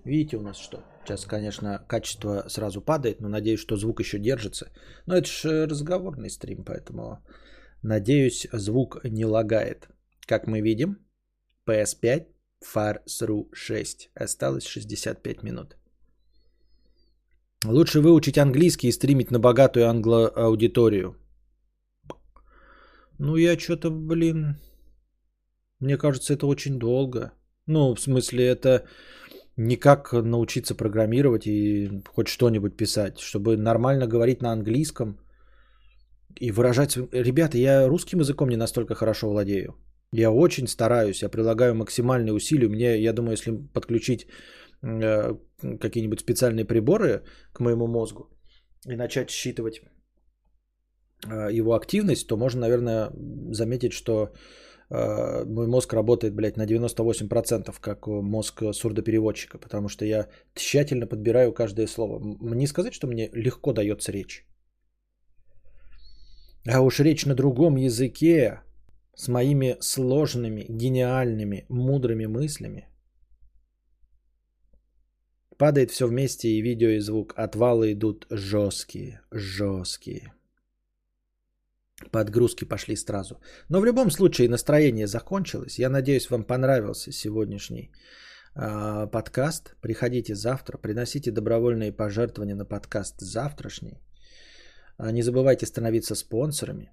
Видите у нас что? Сейчас, конечно, качество сразу падает, но надеюсь, что звук еще держится. Но это же разговорный стрим, поэтому надеюсь, звук не лагает. Как мы видим, PS5 FARSRU 6. Осталось 65 минут. Лучше выучить английский и стримить на богатую англоаудиторию. Ну, я что-то, блин... Мне кажется, это очень долго. Ну, в смысле, это не как научиться программировать и хоть что-нибудь писать, чтобы нормально говорить на английском и выражать... Ребята, я русским языком не настолько хорошо владею. Я очень стараюсь, я прилагаю максимальные усилия. Мне, я думаю, если подключить э, какие-нибудь специальные приборы к моему мозгу и начать считывать его активность, то можно, наверное, заметить, что э, мой мозг работает, блядь, на 98%, как мозг сурдопереводчика, потому что я тщательно подбираю каждое слово. Не сказать, что мне легко дается речь. А уж речь на другом языке, с моими сложными, гениальными, мудрыми мыслями. Падает все вместе и видео, и звук. Отвалы идут жесткие, жесткие. Подгрузки пошли сразу. Но в любом случае настроение закончилось. Я надеюсь, вам понравился сегодняшний э, подкаст. Приходите завтра, приносите добровольные пожертвования на подкаст завтрашний. А не забывайте становиться спонсорами.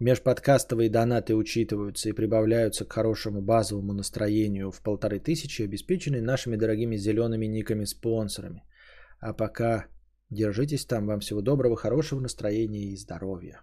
Межподкастовые донаты учитываются и прибавляются к хорошему базовому настроению в полторы тысячи, обеспеченные нашими дорогими зелеными никами-спонсорами. А пока держитесь там. Вам всего доброго, хорошего настроения и здоровья.